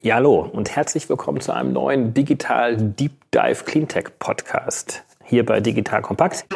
Ja, hallo und herzlich willkommen zu einem neuen Digital Deep Dive Cleantech Podcast hier bei Digital Kompakt.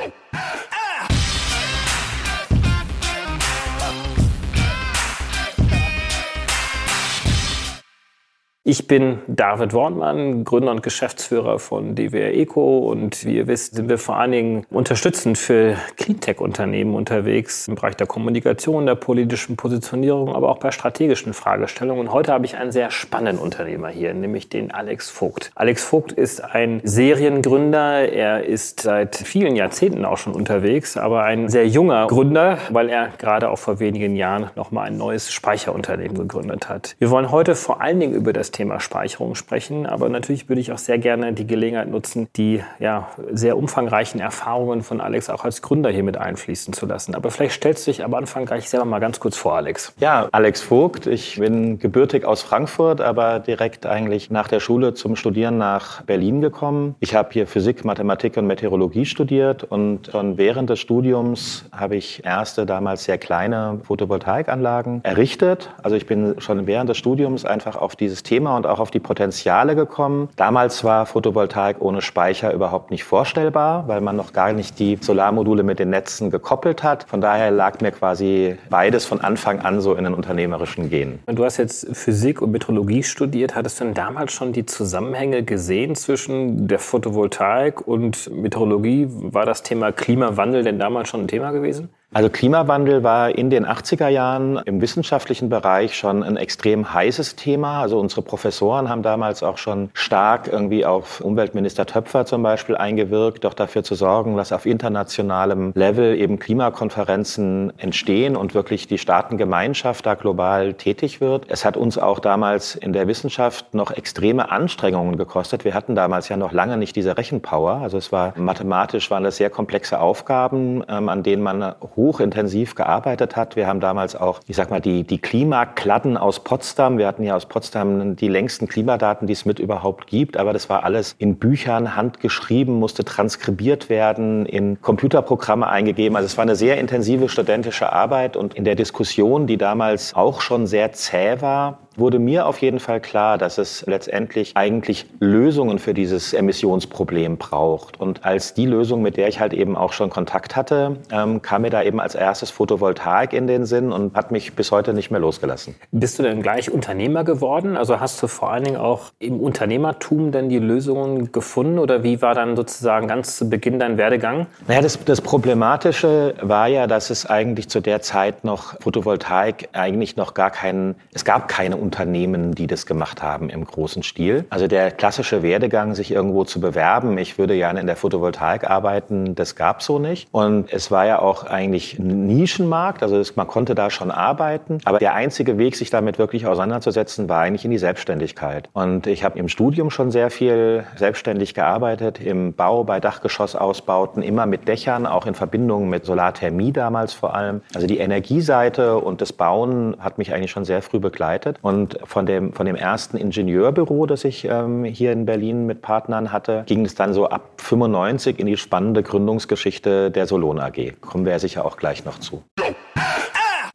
Ich bin David Wortmann, Gründer und Geschäftsführer von DWR Eco und wie ihr wisst, sind wir vor allen Dingen unterstützend für Cleantech-Unternehmen unterwegs im Bereich der Kommunikation, der politischen Positionierung, aber auch bei strategischen Fragestellungen. Und heute habe ich einen sehr spannenden Unternehmer hier, nämlich den Alex Vogt. Alex Vogt ist ein Seriengründer. Er ist seit vielen Jahrzehnten auch schon unterwegs, aber ein sehr junger Gründer, weil er gerade auch vor wenigen Jahren nochmal ein neues Speicherunternehmen gegründet hat. Wir wollen heute vor allen Dingen über das Thema Speicherung sprechen. Aber natürlich würde ich auch sehr gerne die Gelegenheit nutzen, die ja, sehr umfangreichen Erfahrungen von Alex auch als Gründer hier mit einfließen zu lassen. Aber vielleicht stellst du dich am Anfang gleich selber mal ganz kurz vor, Alex. Ja, Alex Vogt. Ich bin gebürtig aus Frankfurt, aber direkt eigentlich nach der Schule zum Studieren nach Berlin gekommen. Ich habe hier Physik, Mathematik und Meteorologie studiert und schon während des Studiums habe ich erste damals sehr kleine Photovoltaikanlagen errichtet. Also ich bin schon während des Studiums einfach auf dieses Thema Thema und auch auf die Potenziale gekommen. Damals war Photovoltaik ohne Speicher überhaupt nicht vorstellbar, weil man noch gar nicht die Solarmodule mit den Netzen gekoppelt hat. Von daher lag mir quasi beides von Anfang an so in den unternehmerischen Genen. Du hast jetzt Physik und Metrologie studiert. Hattest du denn damals schon die Zusammenhänge gesehen zwischen der Photovoltaik und Meteorologie? War das Thema Klimawandel denn damals schon ein Thema gewesen? Also Klimawandel war in den 80er Jahren im wissenschaftlichen Bereich schon ein extrem heißes Thema. Also unsere Professoren haben damals auch schon stark irgendwie auf Umweltminister Töpfer zum Beispiel eingewirkt, doch dafür zu sorgen, dass auf internationalem Level eben Klimakonferenzen entstehen und wirklich die Staatengemeinschaft da global tätig wird. Es hat uns auch damals in der Wissenschaft noch extreme Anstrengungen gekostet. Wir hatten damals ja noch lange nicht diese Rechenpower. Also es war mathematisch waren das sehr komplexe Aufgaben, ähm, an denen man hochintensiv gearbeitet hat. Wir haben damals auch, ich sag mal, die, die Klimakladden aus Potsdam. Wir hatten ja aus Potsdam die längsten Klimadaten, die es mit überhaupt gibt. Aber das war alles in Büchern handgeschrieben, musste transkribiert werden, in Computerprogramme eingegeben. Also es war eine sehr intensive studentische Arbeit und in der Diskussion, die damals auch schon sehr zäh war, wurde mir auf jeden Fall klar, dass es letztendlich eigentlich Lösungen für dieses Emissionsproblem braucht. Und als die Lösung, mit der ich halt eben auch schon Kontakt hatte, ähm, kam mir da eben als erstes Photovoltaik in den Sinn und hat mich bis heute nicht mehr losgelassen. Bist du denn gleich Unternehmer geworden? Also hast du vor allen Dingen auch im Unternehmertum denn die Lösungen gefunden oder wie war dann sozusagen ganz zu Beginn dein Werdegang? Naja, das, das Problematische war ja, dass es eigentlich zu der Zeit noch Photovoltaik eigentlich noch gar keinen, es gab keine Unternehmen, die das gemacht haben im großen Stil. Also der klassische Werdegang, sich irgendwo zu bewerben, ich würde gerne in der Photovoltaik arbeiten, das gab so nicht. Und es war ja auch eigentlich ein Nischenmarkt, also man konnte da schon arbeiten. Aber der einzige Weg, sich damit wirklich auseinanderzusetzen, war eigentlich in die Selbstständigkeit. Und ich habe im Studium schon sehr viel selbstständig gearbeitet, im Bau, bei Dachgeschossausbauten, immer mit Dächern, auch in Verbindung mit Solarthermie damals vor allem. Also die Energieseite und das Bauen hat mich eigentlich schon sehr früh begleitet. Und und von dem, von dem ersten Ingenieurbüro, das ich ähm, hier in Berlin mit Partnern hatte, ging es dann so ab 95 in die spannende Gründungsgeschichte der Solon AG. Kommen wir ja sicher auch gleich noch zu.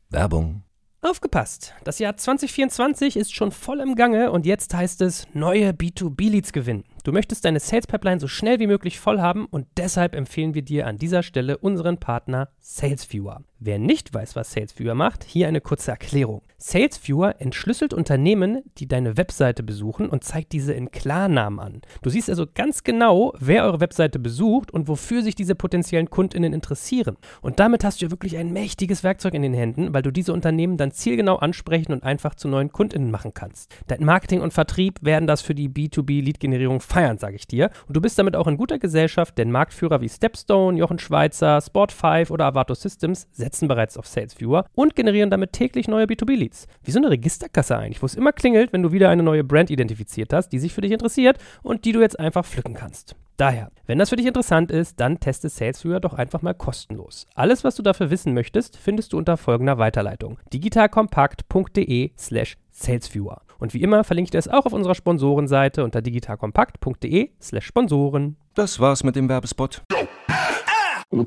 Werbung. Aufgepasst! Das Jahr 2024 ist schon voll im Gange und jetzt heißt es neue B2B-Leads gewinnen. Du möchtest deine Sales Pipeline so schnell wie möglich voll haben und deshalb empfehlen wir dir an dieser Stelle unseren Partner SalesViewer. Wer nicht weiß, was SalesViewer macht, hier eine kurze Erklärung. SalesViewer entschlüsselt Unternehmen, die deine Webseite besuchen und zeigt diese in Klarnamen an. Du siehst also ganz genau, wer eure Webseite besucht und wofür sich diese potenziellen Kundinnen interessieren. Und damit hast du ja wirklich ein mächtiges Werkzeug in den Händen, weil du diese Unternehmen dann zielgenau ansprechen und einfach zu neuen Kundinnen machen kannst. Dein Marketing und Vertrieb werden das für die B2B-Lead-Generierung feiern, sage ich dir. Und du bist damit auch in guter Gesellschaft, denn Marktführer wie Stepstone, Jochen Schweizer, Sport5 oder Avato Systems setzen bereits auf SalesViewer und generieren damit täglich neue B2B-Leads. Leads. Wie so eine Registerkasse eigentlich, wo es immer klingelt, wenn du wieder eine neue Brand identifiziert hast, die sich für dich interessiert und die du jetzt einfach pflücken kannst. Daher, wenn das für dich interessant ist, dann teste SalesViewer doch einfach mal kostenlos. Alles, was du dafür wissen möchtest, findest du unter folgender Weiterleitung: digitalkompakt.de/slash salesviewer. Und wie immer verlinke ich das auch auf unserer Sponsorenseite unter digitalkompakt.de/slash Sponsoren. Das war's mit dem Werbespot.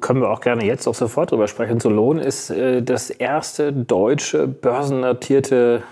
Können wir auch gerne jetzt auch sofort drüber sprechen. Solon ist äh, das erste deutsche börsennotierte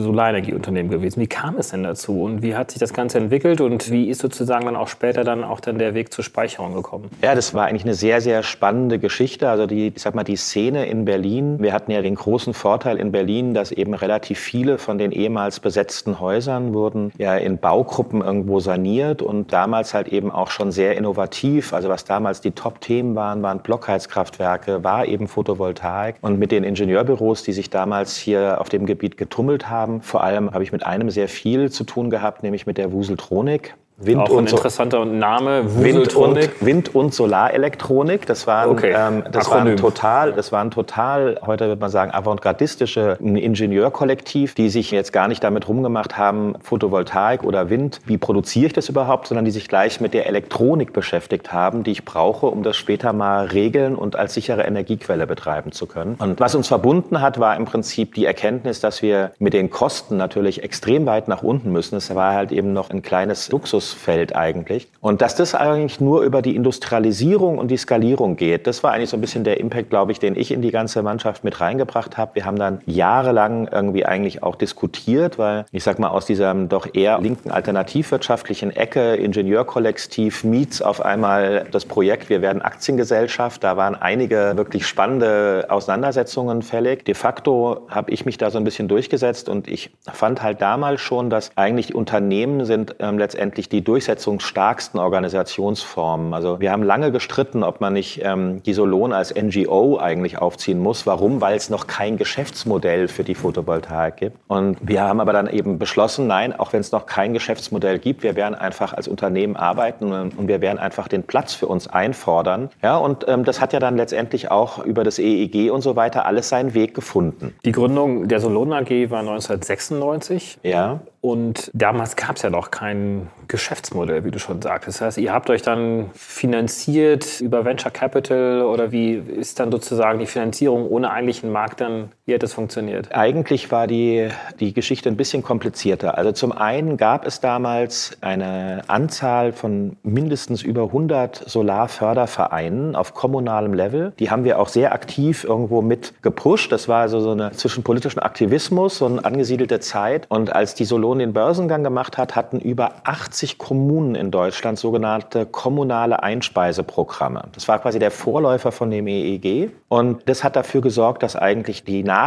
Solarenergieunternehmen gewesen. Wie kam es denn dazu und wie hat sich das Ganze entwickelt und wie ist sozusagen dann auch später dann auch dann der Weg zur Speicherung gekommen? Ja, das war eigentlich eine sehr, sehr spannende Geschichte. Also die, ich sag mal, die Szene in Berlin. Wir hatten ja den großen Vorteil in Berlin, dass eben relativ viele von den ehemals besetzten Häusern wurden ja in Baugruppen irgendwo saniert und damals halt eben auch schon sehr innovativ. Also was damals die Top-Themen waren, waren Blockheizkraftwerke, war eben Photovoltaik. Und mit den Ingenieurbüros, die sich damals hier auf dem Gebiet getummelt haben, vor allem habe ich mit einem sehr viel zu tun gehabt, nämlich mit der Wuseltronik. Wind Auch ein interessanter Name, Wind und, Wind und Solarelektronik. Das waren, okay. ähm, das waren total, das waren total, heute würde man sagen, avantgardistische Ingenieurkollektiv, die sich jetzt gar nicht damit rumgemacht haben, Photovoltaik oder Wind, wie produziere ich das überhaupt, sondern die sich gleich mit der Elektronik beschäftigt haben, die ich brauche, um das später mal regeln und als sichere Energiequelle betreiben zu können. Und was uns verbunden hat, war im Prinzip die Erkenntnis, dass wir mit den Kosten natürlich extrem weit nach unten müssen. Es war halt eben noch ein kleines Luxus Fokusfeld eigentlich. Und dass das eigentlich nur über die Industrialisierung und die Skalierung geht, das war eigentlich so ein bisschen der Impact, glaube ich, den ich in die ganze Mannschaft mit reingebracht habe. Wir haben dann jahrelang irgendwie eigentlich auch diskutiert, weil ich sag mal aus dieser doch eher linken alternativwirtschaftlichen Ecke, Ingenieurkollektiv, meets auf einmal das Projekt, wir werden Aktiengesellschaft. Da waren einige wirklich spannende Auseinandersetzungen fällig. De facto habe ich mich da so ein bisschen durchgesetzt und ich fand halt damals schon, dass eigentlich Unternehmen sind ähm, letztendlich die die durchsetzungsstarksten Organisationsformen. Also wir haben lange gestritten, ob man nicht ähm, die Solon als NGO eigentlich aufziehen muss. Warum? Weil es noch kein Geschäftsmodell für die Photovoltaik gibt. Und wir haben aber dann eben beschlossen, nein, auch wenn es noch kein Geschäftsmodell gibt, wir werden einfach als Unternehmen arbeiten und wir werden einfach den Platz für uns einfordern. Ja, und ähm, das hat ja dann letztendlich auch über das EEG und so weiter alles seinen Weg gefunden. Die Gründung der Solon AG war 1996. Ja. Und damals gab es ja noch kein Geschäftsmodell, wie du schon sagtest. Das heißt, ihr habt euch dann finanziert über Venture Capital oder wie ist dann sozusagen die Finanzierung ohne eigentlichen Markt dann, wie hat das funktioniert? Eigentlich war die, die Geschichte ein bisschen komplizierter. Also zum einen gab es damals eine Anzahl von mindestens über 100 Solarfördervereinen auf kommunalem Level. Die haben wir auch sehr aktiv irgendwo mit gepusht. Das war also so eine zwischen politischen Aktivismus, eine angesiedelte Zeit. Und als die Solo Union den Börsengang gemacht hat, hatten über 80 Kommunen in Deutschland sogenannte kommunale Einspeiseprogramme. Das war quasi der Vorläufer von dem EEG. Und das hat dafür gesorgt, dass eigentlich die Nachfrage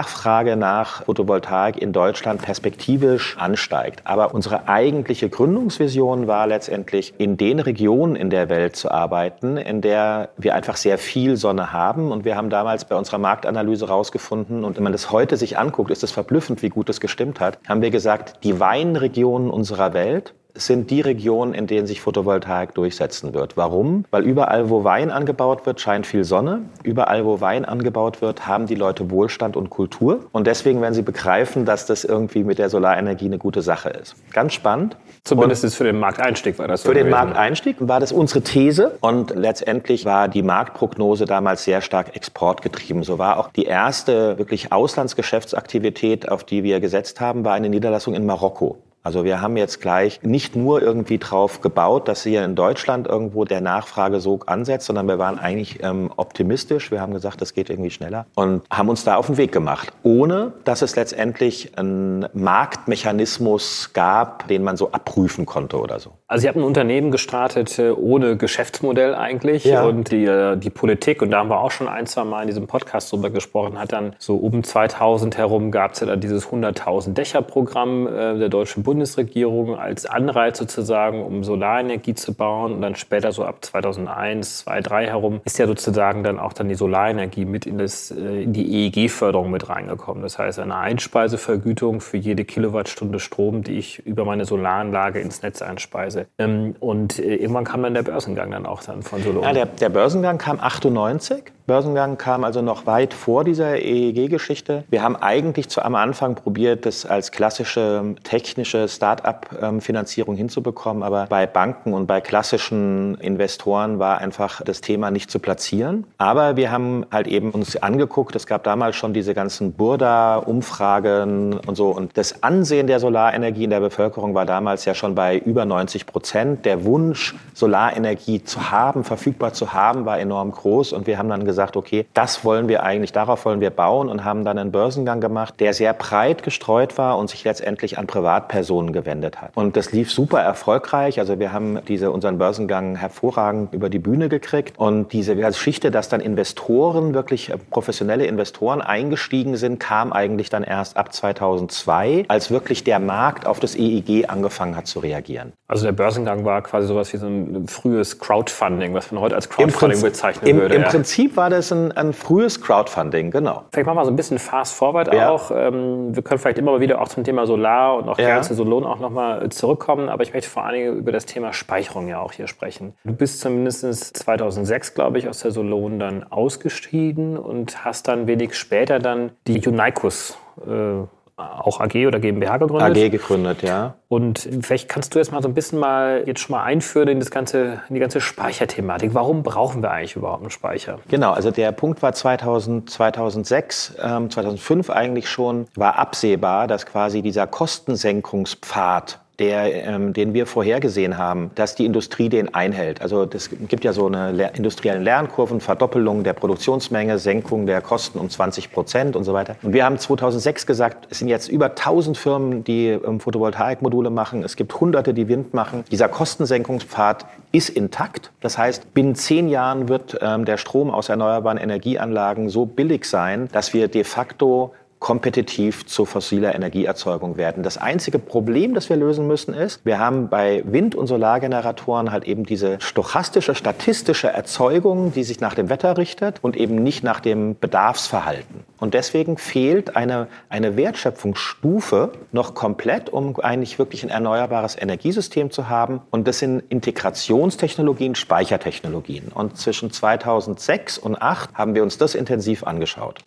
nach Photovoltaik in Deutschland perspektivisch ansteigt. Aber unsere eigentliche Gründungsvision war letztendlich, in den Regionen in der Welt zu arbeiten, in der wir einfach sehr viel Sonne haben. Und wir haben damals bei unserer Marktanalyse herausgefunden, und wenn man das heute sich anguckt, ist es verblüffend, wie gut es gestimmt hat, haben wir gesagt, die Weinregionen unserer Welt sind die Regionen, in denen sich Photovoltaik durchsetzen wird. Warum? Weil überall, wo Wein angebaut wird, scheint viel Sonne. Überall, wo Wein angebaut wird, haben die Leute Wohlstand und Kultur. Und deswegen werden sie begreifen, dass das irgendwie mit der Solarenergie eine gute Sache ist. Ganz spannend. Zumindest ist für den Markteinstieg war das so. Für den Markteinstieg war das unsere These. Und letztendlich war die Marktprognose damals sehr stark exportgetrieben. So war auch die erste wirklich Auslandsgeschäftsaktivität, auf die wir gesetzt haben, war eine Niederlassung in Marokko. Also wir haben jetzt gleich nicht nur irgendwie drauf gebaut, dass hier in Deutschland irgendwo der Nachfragesog ansetzt, sondern wir waren eigentlich ähm, optimistisch. Wir haben gesagt, das geht irgendwie schneller und haben uns da auf den Weg gemacht, ohne dass es letztendlich einen Marktmechanismus gab, den man so abprüfen konnte oder so. Also Sie haben ein Unternehmen gestartet äh, ohne Geschäftsmodell eigentlich ja. und die, äh, die Politik, und da haben wir auch schon ein, zwei Mal in diesem Podcast drüber gesprochen, hat dann so um 2000 herum gab es ja dann dieses 100.000 Dächer Programm äh, der Deutschen Bundesregierung Bundesregierung als Anreiz sozusagen, um Solarenergie zu bauen. Und dann später so ab 2001, 2002, 2003 herum ist ja sozusagen dann auch dann die Solarenergie mit in, das, äh, in die EEG-Förderung mit reingekommen. Das heißt, eine Einspeisevergütung für jede Kilowattstunde Strom, die ich über meine Solaranlage ins Netz einspeise. Ähm, und äh, irgendwann kam dann der Börsengang dann auch dann von Solar. Ja, der, der Börsengang kam 98. Börsengang kam also noch weit vor dieser EEG-Geschichte. Wir haben eigentlich zu am Anfang probiert, das als klassische technische Start-up-Finanzierung hinzubekommen. Aber bei Banken und bei klassischen Investoren war einfach das Thema nicht zu platzieren. Aber wir haben halt eben uns angeguckt, es gab damals schon diese ganzen Burda-Umfragen und so. Und das Ansehen der Solarenergie in der Bevölkerung war damals ja schon bei über 90 Prozent. Der Wunsch, Solarenergie zu haben, verfügbar zu haben, war enorm groß. Und wir haben dann gesagt, okay, das wollen wir eigentlich, darauf wollen wir bauen und haben dann einen Börsengang gemacht, der sehr breit gestreut war und sich letztendlich an Privatpersonen gewendet hat. Und das lief super erfolgreich. Also wir haben diese, unseren Börsengang hervorragend über die Bühne gekriegt. Und diese Geschichte, dass dann Investoren, wirklich äh, professionelle Investoren eingestiegen sind, kam eigentlich dann erst ab 2002, als wirklich der Markt auf das EEG angefangen hat zu reagieren. Also der Börsengang war quasi sowas wie so ein frühes Crowdfunding, was man heute als Crowdfunding Im bezeichnen im, würde. Im ja. Prinzip war das ein, ein frühes Crowdfunding, genau. Vielleicht machen wir so ein bisschen fast forward Ja. auch. Ähm, Wir können vielleicht immer mal wieder auch zum Thema Solar und auch Ja. gerne zu Solon auch nochmal zurückkommen. Aber ich möchte vor allen Dingen über das Thema Speicherung ja auch hier sprechen. Du bist zumindest 2006, glaube ich, aus der Solon dann ausgestiegen und hast dann wenig später dann die Unicus äh, auch AG oder GmbH gegründet. AG gegründet, ja. Und vielleicht kannst du jetzt mal so ein bisschen mal jetzt schon mal einführen in das ganze, in die ganze Speicherthematik. Warum brauchen wir eigentlich überhaupt einen Speicher? Genau, also der Punkt war 2000, 2006, ähm, 2005 eigentlich schon, war absehbar, dass quasi dieser Kostensenkungspfad der, ähm, den wir vorhergesehen haben, dass die Industrie den einhält. Also es gibt ja so eine le industriellen Lernkurven, Verdoppelung der Produktionsmenge, Senkung der Kosten um 20 Prozent und so weiter. Und wir haben 2006 gesagt, es sind jetzt über 1000 Firmen, die ähm, Photovoltaikmodule machen. Es gibt Hunderte, die Wind machen. Dieser Kostensenkungspfad ist intakt. Das heißt, binnen zehn Jahren wird ähm, der Strom aus erneuerbaren Energieanlagen so billig sein, dass wir de facto kompetitiv zu fossiler Energieerzeugung werden. Das einzige Problem, das wir lösen müssen, ist, wir haben bei Wind- und Solargeneratoren halt eben diese stochastische, statistische Erzeugung, die sich nach dem Wetter richtet und eben nicht nach dem Bedarfsverhalten. Und deswegen fehlt eine, eine Wertschöpfungsstufe noch komplett, um eigentlich wirklich ein erneuerbares Energiesystem zu haben. Und das sind Integrationstechnologien, Speichertechnologien. Und zwischen 2006 und 2008 haben wir uns das intensiv angeschaut.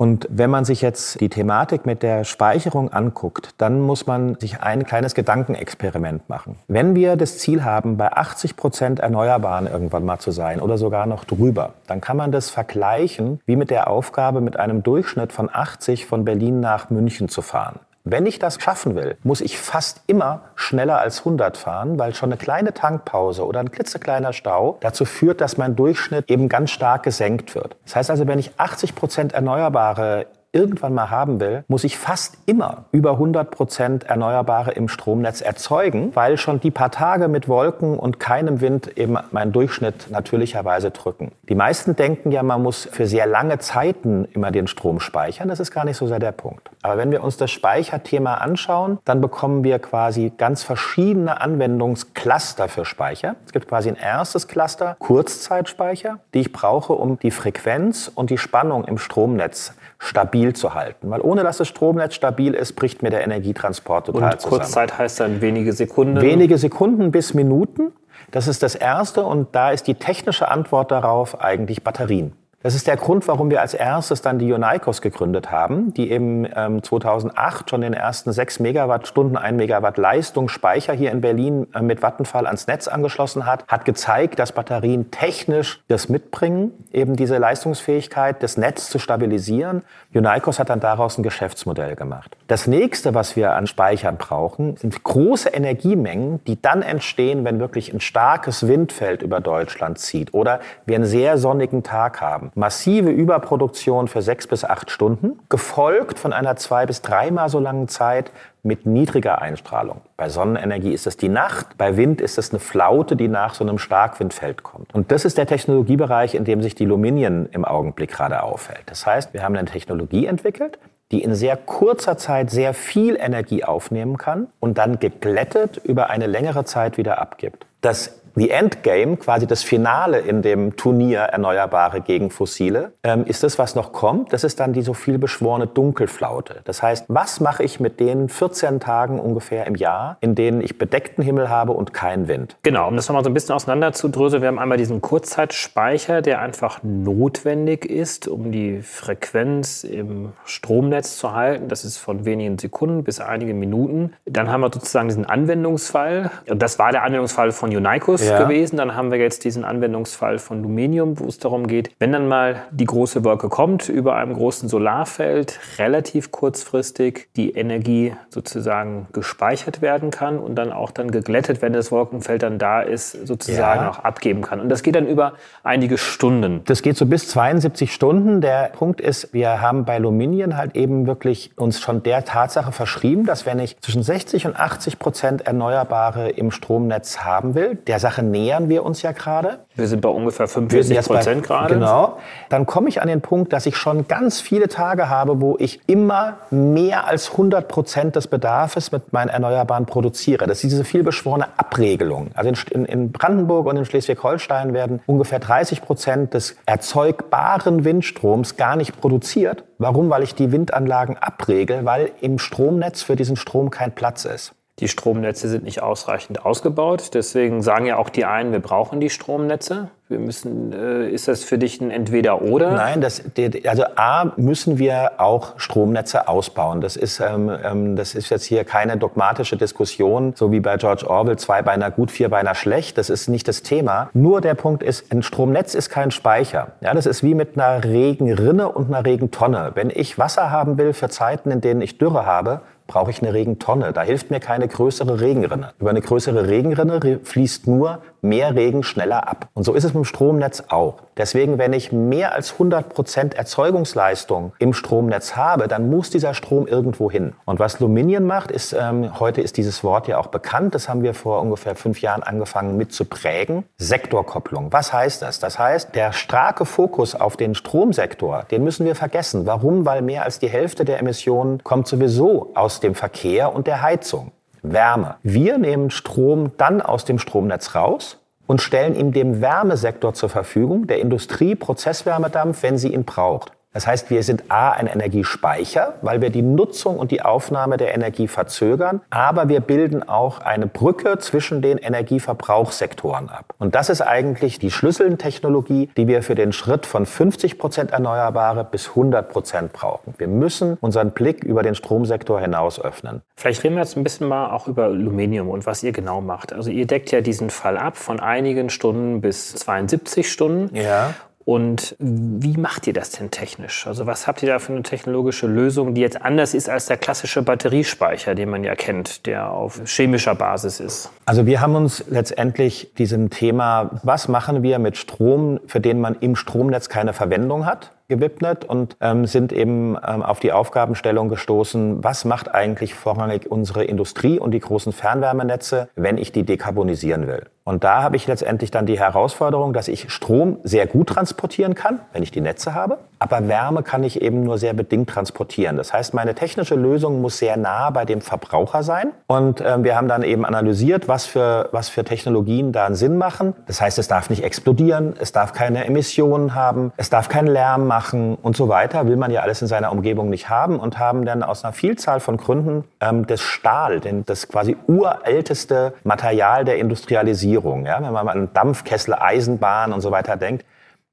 Und wenn man sich jetzt die Thematik mit der Speicherung anguckt, dann muss man sich ein kleines Gedankenexperiment machen. Wenn wir das Ziel haben, bei 80 Prozent Erneuerbaren irgendwann mal zu sein oder sogar noch drüber, dann kann man das vergleichen wie mit der Aufgabe, mit einem Durchschnitt von 80 von Berlin nach München zu fahren. Wenn ich das schaffen will, muss ich fast immer schneller als 100 fahren, weil schon eine kleine Tankpause oder ein klitzekleiner Stau dazu führt, dass mein Durchschnitt eben ganz stark gesenkt wird. Das heißt also, wenn ich 80 Prozent Erneuerbare irgendwann mal haben will, muss ich fast immer über 100 Prozent Erneuerbare im Stromnetz erzeugen, weil schon die paar Tage mit Wolken und keinem Wind eben meinen Durchschnitt natürlicherweise drücken. Die meisten denken ja, man muss für sehr lange Zeiten immer den Strom speichern. Das ist gar nicht so sehr der Punkt. Aber wenn wir uns das Speicherthema anschauen, dann bekommen wir quasi ganz verschiedene Anwendungscluster für Speicher. Es gibt quasi ein erstes Cluster, Kurzzeitspeicher, die ich brauche, um die Frequenz und die Spannung im Stromnetz stabil zu halten. Weil ohne dass das Stromnetz stabil ist, bricht mir der Energietransport total Und zusammen. Kurzzeit heißt dann wenige Sekunden. Wenige Sekunden bis Minuten. Das ist das Erste und da ist die technische Antwort darauf eigentlich Batterien. Das ist der Grund, warum wir als erstes dann die Unicos gegründet haben, die eben ähm, 2008 schon den ersten 6 Megawattstunden, 1 Megawatt Leistungsspeicher hier in Berlin äh, mit Vattenfall ans Netz angeschlossen hat, hat gezeigt, dass Batterien technisch das mitbringen, eben diese Leistungsfähigkeit, das Netz zu stabilisieren. Unicos hat dann daraus ein Geschäftsmodell gemacht. Das nächste, was wir an Speichern brauchen, sind große Energiemengen, die dann entstehen, wenn wirklich ein starkes Windfeld über Deutschland zieht oder wir einen sehr sonnigen Tag haben. Massive Überproduktion für sechs bis acht Stunden, gefolgt von einer zwei bis dreimal so langen Zeit mit niedriger Einstrahlung. Bei Sonnenenergie ist es die Nacht, bei Wind ist es eine Flaute, die nach so einem Starkwindfeld kommt. Und das ist der Technologiebereich, in dem sich die Luminien im Augenblick gerade aufhält. Das heißt, wir haben eine Technologie entwickelt, die in sehr kurzer Zeit sehr viel Energie aufnehmen kann und dann geglättet über eine längere Zeit wieder abgibt. Das the Endgame, quasi das Finale in dem Turnier Erneuerbare gegen Fossile, ähm, ist das, was noch kommt. Das ist dann die so viel beschworene Dunkelflaute. Das heißt, was mache ich mit den 14 Tagen ungefähr im Jahr, in denen ich bedeckten Himmel habe und keinen Wind? Genau, um das nochmal so ein bisschen auseinanderzudröseln. Wir haben einmal diesen Kurzzeitspeicher, der einfach notwendig ist, um die Frequenz im Stromnetz zu halten. Das ist von wenigen Sekunden bis einige Minuten. Dann haben wir sozusagen diesen Anwendungsfall. Das war der Anwendungsfall von Unicus ja. Gewesen. Dann haben wir jetzt diesen Anwendungsfall von Luminium, wo es darum geht, wenn dann mal die große Wolke kommt über einem großen Solarfeld, relativ kurzfristig die Energie sozusagen gespeichert werden kann und dann auch dann geglättet, wenn das Wolkenfeld dann da ist, sozusagen ja. auch abgeben kann. Und das geht dann über einige Stunden. Das geht so bis 72 Stunden. Der Punkt ist, wir haben bei Luminien halt eben wirklich uns schon der Tatsache verschrieben, dass wenn ich zwischen 60 und 80 Prozent Erneuerbare im Stromnetz haben will, der Sache nähern wir uns ja gerade. Wir sind bei ungefähr 45 Prozent gerade. Genau. Dann komme ich an den Punkt, dass ich schon ganz viele Tage habe, wo ich immer mehr als 100 Prozent des Bedarfs mit meinen Erneuerbaren produziere. Das ist diese vielbeschworene Abregelung. Also in, in Brandenburg und in Schleswig-Holstein werden ungefähr 30 Prozent des erzeugbaren Windstroms gar nicht produziert. Warum? Weil ich die Windanlagen abregel, weil im Stromnetz für diesen Strom kein Platz ist. Die Stromnetze sind nicht ausreichend ausgebaut. Deswegen sagen ja auch die einen, wir brauchen die Stromnetze. Wir müssen, äh, ist das für dich ein Entweder-Oder? Nein, das, also A, müssen wir auch Stromnetze ausbauen. Das ist, ähm, ähm, das ist jetzt hier keine dogmatische Diskussion, so wie bei George Orwell, zwei Beiner gut, vier Beiner schlecht. Das ist nicht das Thema. Nur der Punkt ist, ein Stromnetz ist kein Speicher. Ja, das ist wie mit einer Regenrinne und einer Regentonne. Wenn ich Wasser haben will für Zeiten, in denen ich Dürre habe, brauche ich eine Regentonne. Da hilft mir keine größere Regenrinne. Über eine größere Regenrinne fließt nur mehr Regen schneller ab. Und so ist es mit dem Stromnetz auch. Deswegen, wenn ich mehr als 100 Prozent Erzeugungsleistung im Stromnetz habe, dann muss dieser Strom irgendwo hin. Und was Luminion macht, ist, ähm, heute ist dieses Wort ja auch bekannt, das haben wir vor ungefähr fünf Jahren angefangen mit zu prägen, Sektorkopplung. Was heißt das? Das heißt, der starke Fokus auf den Stromsektor, den müssen wir vergessen. Warum? Weil mehr als die Hälfte der Emissionen kommt sowieso aus dem Verkehr und der Heizung. Wärme. Wir nehmen Strom dann aus dem Stromnetz raus und stellen ihm dem Wärmesektor zur Verfügung, der Industrie Prozesswärmedampf, wenn sie ihn braucht. Das heißt, wir sind A, ein Energiespeicher, weil wir die Nutzung und die Aufnahme der Energie verzögern, aber wir bilden auch eine Brücke zwischen den Energieverbrauchssektoren ab. Und das ist eigentlich die Schlüsseltechnologie, die wir für den Schritt von 50 Prozent Erneuerbare bis 100 Prozent brauchen. Wir müssen unseren Blick über den Stromsektor hinaus öffnen. Vielleicht reden wir jetzt ein bisschen mal auch über Aluminium und was ihr genau macht. Also ihr deckt ja diesen Fall ab von einigen Stunden bis 72 Stunden. Ja. Und wie macht ihr das denn technisch? Also was habt ihr da für eine technologische Lösung, die jetzt anders ist als der klassische Batteriespeicher, den man ja kennt, der auf chemischer Basis ist? Also wir haben uns letztendlich diesem Thema, was machen wir mit Strom, für den man im Stromnetz keine Verwendung hat, gewidmet und ähm, sind eben ähm, auf die Aufgabenstellung gestoßen, was macht eigentlich vorrangig unsere Industrie und die großen Fernwärmenetze, wenn ich die dekarbonisieren will. Und da habe ich letztendlich dann die Herausforderung, dass ich Strom sehr gut transportieren kann, wenn ich die Netze habe, aber Wärme kann ich eben nur sehr bedingt transportieren. Das heißt, meine technische Lösung muss sehr nah bei dem Verbraucher sein. Und ähm, wir haben dann eben analysiert, was für, was für Technologien da einen Sinn machen. Das heißt, es darf nicht explodieren, es darf keine Emissionen haben, es darf keinen Lärm machen und so weiter. Will man ja alles in seiner Umgebung nicht haben und haben dann aus einer Vielzahl von Gründen ähm, das Stahl, denn das quasi urälteste Material der Industrialisierung, Digitalisierung, ja, wenn man mal an Dampfkessel, Eisenbahn und so weiter denkt,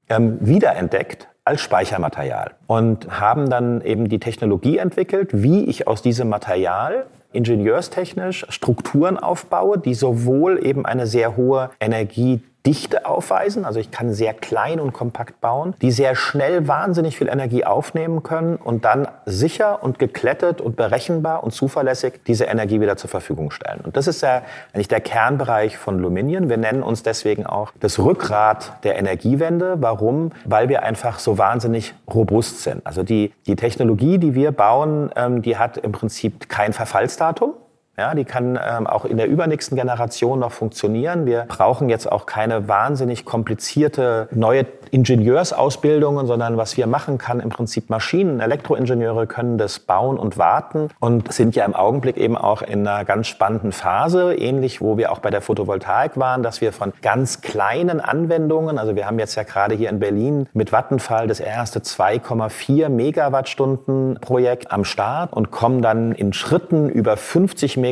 ähm, wiederentdeckt als Speichermaterial und haben dann eben die Technologie entwickelt, wie ich aus diesem Material ingenieurstechnisch Strukturen aufbaue, die sowohl eben eine sehr hohe Energie Dichte aufweisen. Also ich kann sehr klein und kompakt bauen, die sehr schnell wahnsinnig viel Energie aufnehmen können und dann sicher und geklettet und berechenbar und zuverlässig diese Energie wieder zur Verfügung stellen. Und das ist ja eigentlich der Kernbereich von Luminion. Wir nennen uns deswegen auch das Rückgrat der Energiewende. Warum? Weil wir einfach so wahnsinnig robust sind. Also die, die Technologie, die wir bauen, ähm, die hat im Prinzip kein Verfallsdatum. Ja, die kann ähm, auch in der übernächsten Generation noch funktionieren. Wir brauchen jetzt auch keine wahnsinnig komplizierte neue Ingenieursausbildungen, sondern was wir machen kann, im Prinzip Maschinen, Elektroingenieure können das bauen und warten und sind ja im Augenblick eben auch in einer ganz spannenden Phase, ähnlich wo wir auch bei der Photovoltaik waren, dass wir von ganz kleinen Anwendungen, also wir haben jetzt ja gerade hier in Berlin mit Vattenfall das erste 2,4 Megawattstunden Projekt am Start und kommen dann in Schritten über 50 Megawattstunden,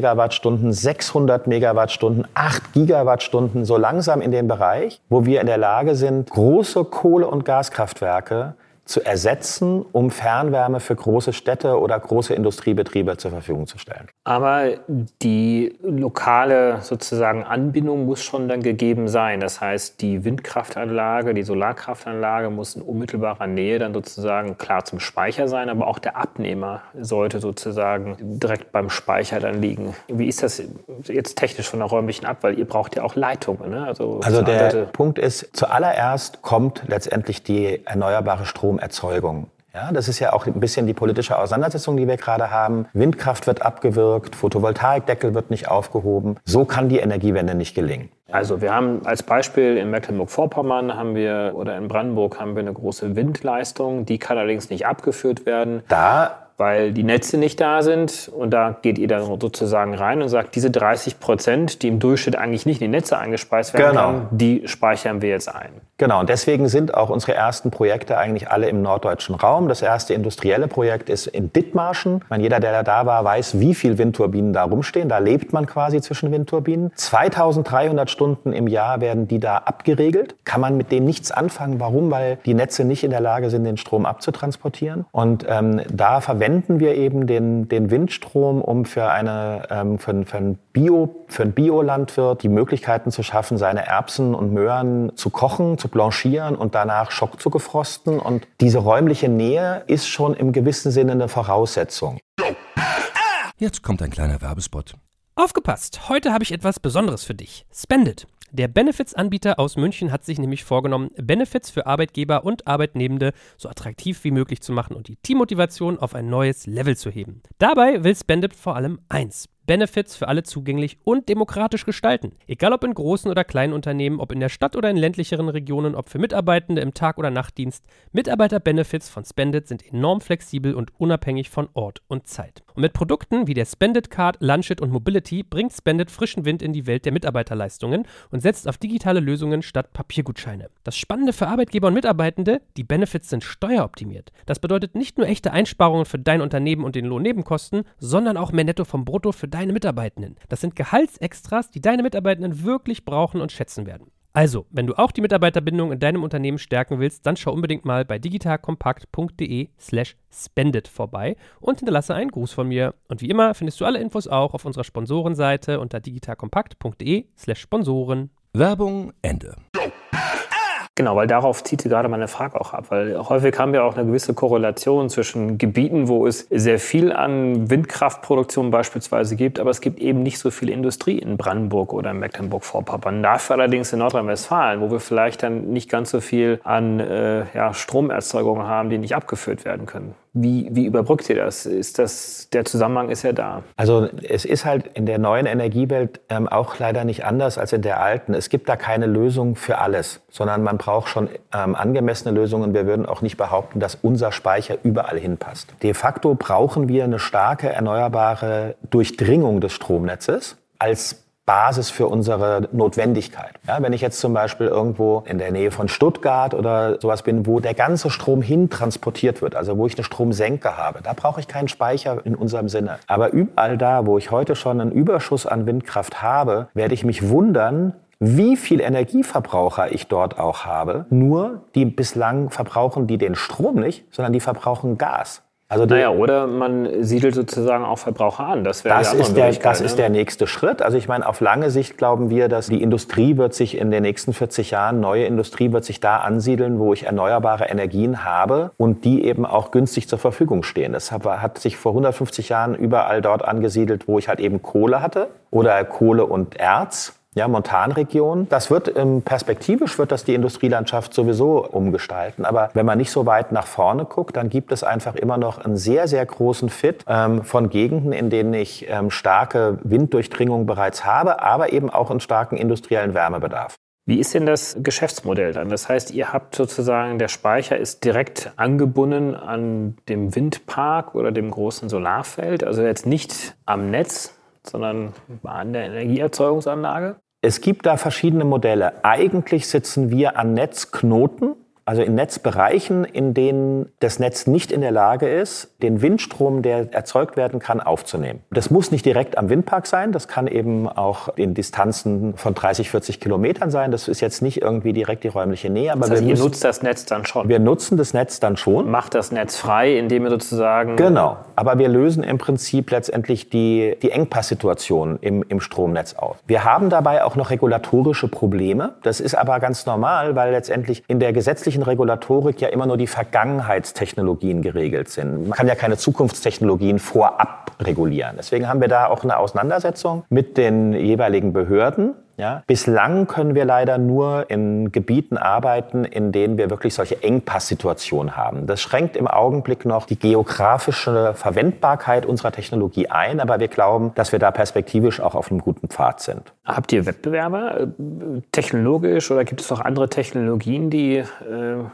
600 Megawattstunden, 8 Gigawattstunden so langsam in den Bereich, wo wir in der Lage sind, große Kohle- und Gaskraftwerke zu ersetzen, um Fernwärme für große Städte oder große Industriebetriebe zur Verfügung zu stellen. Aber die lokale sozusagen Anbindung muss schon dann gegeben sein. Das heißt, die Windkraftanlage, die Solarkraftanlage muss in unmittelbarer Nähe dann sozusagen klar zum Speicher sein, aber auch der Abnehmer sollte sozusagen direkt beim Speicher dann liegen. Wie ist das jetzt technisch von der räumlichen ab? Weil ihr braucht ja auch Leitungen. Ne? Also, also der Punkt ist, zuallererst kommt letztendlich die erneuerbare Strom Stromerzeugung. Ja, das ist ja auch ein bisschen die politische Auseinandersetzung, die wir gerade haben. Windkraft wird abgewirkt, Photovoltaikdeckel wird nicht aufgehoben. So kann die Energiewende nicht gelingen. Also wir haben als Beispiel in Mecklenburg-Vorpommern haben wir oder in Brandenburg haben wir eine große Windleistung, die kann allerdings nicht abgeführt werden. Da weil die Netze nicht da sind. Und da geht ihr dann sozusagen rein und sagt, diese 30 Prozent, die im Durchschnitt eigentlich nicht in die Netze eingespeist werden genau. können, die speichern wir jetzt ein. Genau, und deswegen sind auch unsere ersten Projekte eigentlich alle im norddeutschen Raum. Das erste industrielle Projekt ist in Dithmarschen. Ich meine, jeder, der da war, weiß, wie viel Windturbinen da rumstehen. Da lebt man quasi zwischen Windturbinen. 2300 Stunden im Jahr werden die da abgeregelt. Kann man mit denen nichts anfangen. Warum? Weil die Netze nicht in der Lage sind, den Strom abzutransportieren. Und ähm, da verwenden wir eben den, den Windstrom, um für, eine, ähm, für, für, ein Bio, für einen Biolandwirt die Möglichkeiten zu schaffen, seine Erbsen und Möhren zu kochen, zu blanchieren und danach Schock zu gefrosten. Und diese räumliche Nähe ist schon im gewissen Sinne eine Voraussetzung. Jetzt kommt ein kleiner Werbespot. Aufgepasst! Heute habe ich etwas Besonderes für dich. Spendit. Der Benefits-Anbieter aus München hat sich nämlich vorgenommen, Benefits für Arbeitgeber und Arbeitnehmende so attraktiv wie möglich zu machen und die Teammotivation auf ein neues Level zu heben. Dabei will Spendit vor allem eins: Benefits für alle zugänglich und demokratisch gestalten. Egal ob in großen oder kleinen Unternehmen, ob in der Stadt oder in ländlicheren Regionen, ob für Mitarbeitende im Tag- oder Nachtdienst, Mitarbeiter-Benefits von Spendit sind enorm flexibel und unabhängig von Ort und Zeit. Und mit Produkten wie der Spendit Card, Lunchit und Mobility bringt Spendit frischen Wind in die Welt der Mitarbeiterleistungen und setzt auf digitale Lösungen statt Papiergutscheine. Das Spannende für Arbeitgeber und Mitarbeitende, die Benefits sind steueroptimiert. Das bedeutet nicht nur echte Einsparungen für dein Unternehmen und den Lohnnebenkosten, sondern auch mehr Netto vom Brutto für deine Mitarbeitenden. Das sind Gehaltsextras, die deine Mitarbeitenden wirklich brauchen und schätzen werden. Also, wenn du auch die Mitarbeiterbindung in deinem Unternehmen stärken willst, dann schau unbedingt mal bei digitalkompakt.de slash spendet vorbei und hinterlasse einen Gruß von mir. Und wie immer findest du alle Infos auch auf unserer Sponsorenseite unter digitalkompakt.de slash Sponsoren. Werbung Ende. Genau, weil darauf zieht gerade meine Frage auch ab, weil häufig haben wir auch eine gewisse Korrelation zwischen Gebieten, wo es sehr viel an Windkraftproduktion beispielsweise gibt, aber es gibt eben nicht so viel Industrie in Brandenburg oder in Mecklenburg-Vorpommern. Dafür allerdings in Nordrhein-Westfalen, wo wir vielleicht dann nicht ganz so viel an äh, ja, Stromerzeugung haben, die nicht abgeführt werden können. Wie, wie überbrückt ihr das? Ist das? Der Zusammenhang ist ja da. Also es ist halt in der neuen Energiewelt ähm, auch leider nicht anders als in der alten. Es gibt da keine Lösung für alles, sondern man braucht schon ähm, angemessene Lösungen. Wir würden auch nicht behaupten, dass unser Speicher überall hinpasst. De facto brauchen wir eine starke erneuerbare Durchdringung des Stromnetzes als Basis für unsere Notwendigkeit. Ja, wenn ich jetzt zum Beispiel irgendwo in der Nähe von Stuttgart oder sowas bin, wo der ganze Strom hin transportiert wird, also wo ich eine Stromsenke habe, da brauche ich keinen Speicher in unserem Sinne. Aber überall da, wo ich heute schon einen Überschuss an Windkraft habe, werde ich mich wundern, wie viel Energieverbraucher ich dort auch habe. Nur die bislang verbrauchen die den Strom nicht, sondern die verbrauchen Gas. Also naja, oder man siedelt sozusagen auch Verbraucher an. Das, wäre das, ist, der, das ne? ist der nächste Schritt. Also ich meine, auf lange Sicht glauben wir, dass die Industrie wird sich in den nächsten 40 Jahren, neue Industrie wird sich da ansiedeln, wo ich erneuerbare Energien habe und die eben auch günstig zur Verfügung stehen. Das hat sich vor 150 Jahren überall dort angesiedelt, wo ich halt eben Kohle hatte oder Kohle und Erz. Ja, Montanregion. Das wird ähm, perspektivisch wird das die Industrielandschaft sowieso umgestalten. Aber wenn man nicht so weit nach vorne guckt, dann gibt es einfach immer noch einen sehr, sehr großen Fit ähm, von Gegenden, in denen ich ähm, starke Winddurchdringung bereits habe, aber eben auch einen starken industriellen Wärmebedarf. Wie ist denn das Geschäftsmodell dann? Das heißt, ihr habt sozusagen, der Speicher ist direkt angebunden an dem Windpark oder dem großen Solarfeld, also jetzt nicht am Netz, sondern an der Energieerzeugungsanlage? Es gibt da verschiedene Modelle. Eigentlich sitzen wir an Netzknoten also in Netzbereichen, in denen das Netz nicht in der Lage ist, den Windstrom, der erzeugt werden kann, aufzunehmen. Das muss nicht direkt am Windpark sein, das kann eben auch in Distanzen von 30, 40 Kilometern sein. Das ist jetzt nicht irgendwie direkt die räumliche Nähe. Aber das heißt, wir müssen, ihr nutzt das Netz dann schon? Wir nutzen das Netz dann schon. Macht das Netz frei, indem ihr sozusagen... Genau, aber wir lösen im Prinzip letztendlich die, die Engpasssituation im, im Stromnetz auf. Wir haben dabei auch noch regulatorische Probleme. Das ist aber ganz normal, weil letztendlich in der gesetzlichen gesetzlichen Regulatorik ja immer nur die Vergangenheitstechnologien geregelt sind. Man kann ja keine Zukunftstechnologien vorab regulieren. Deswegen haben wir da auch eine Auseinandersetzung mit den jeweiligen Behörden ja? Bislang können wir leider nur in Gebieten arbeiten, in denen wir wirklich solche Engpasssituationen haben. Das schränkt im Augenblick noch die geografische Verwendbarkeit unserer Technologie ein, aber wir glauben, dass wir da perspektivisch auch auf einem guten Pfad sind. Habt ihr Wettbewerber äh, technologisch oder gibt es noch andere Technologien, die äh,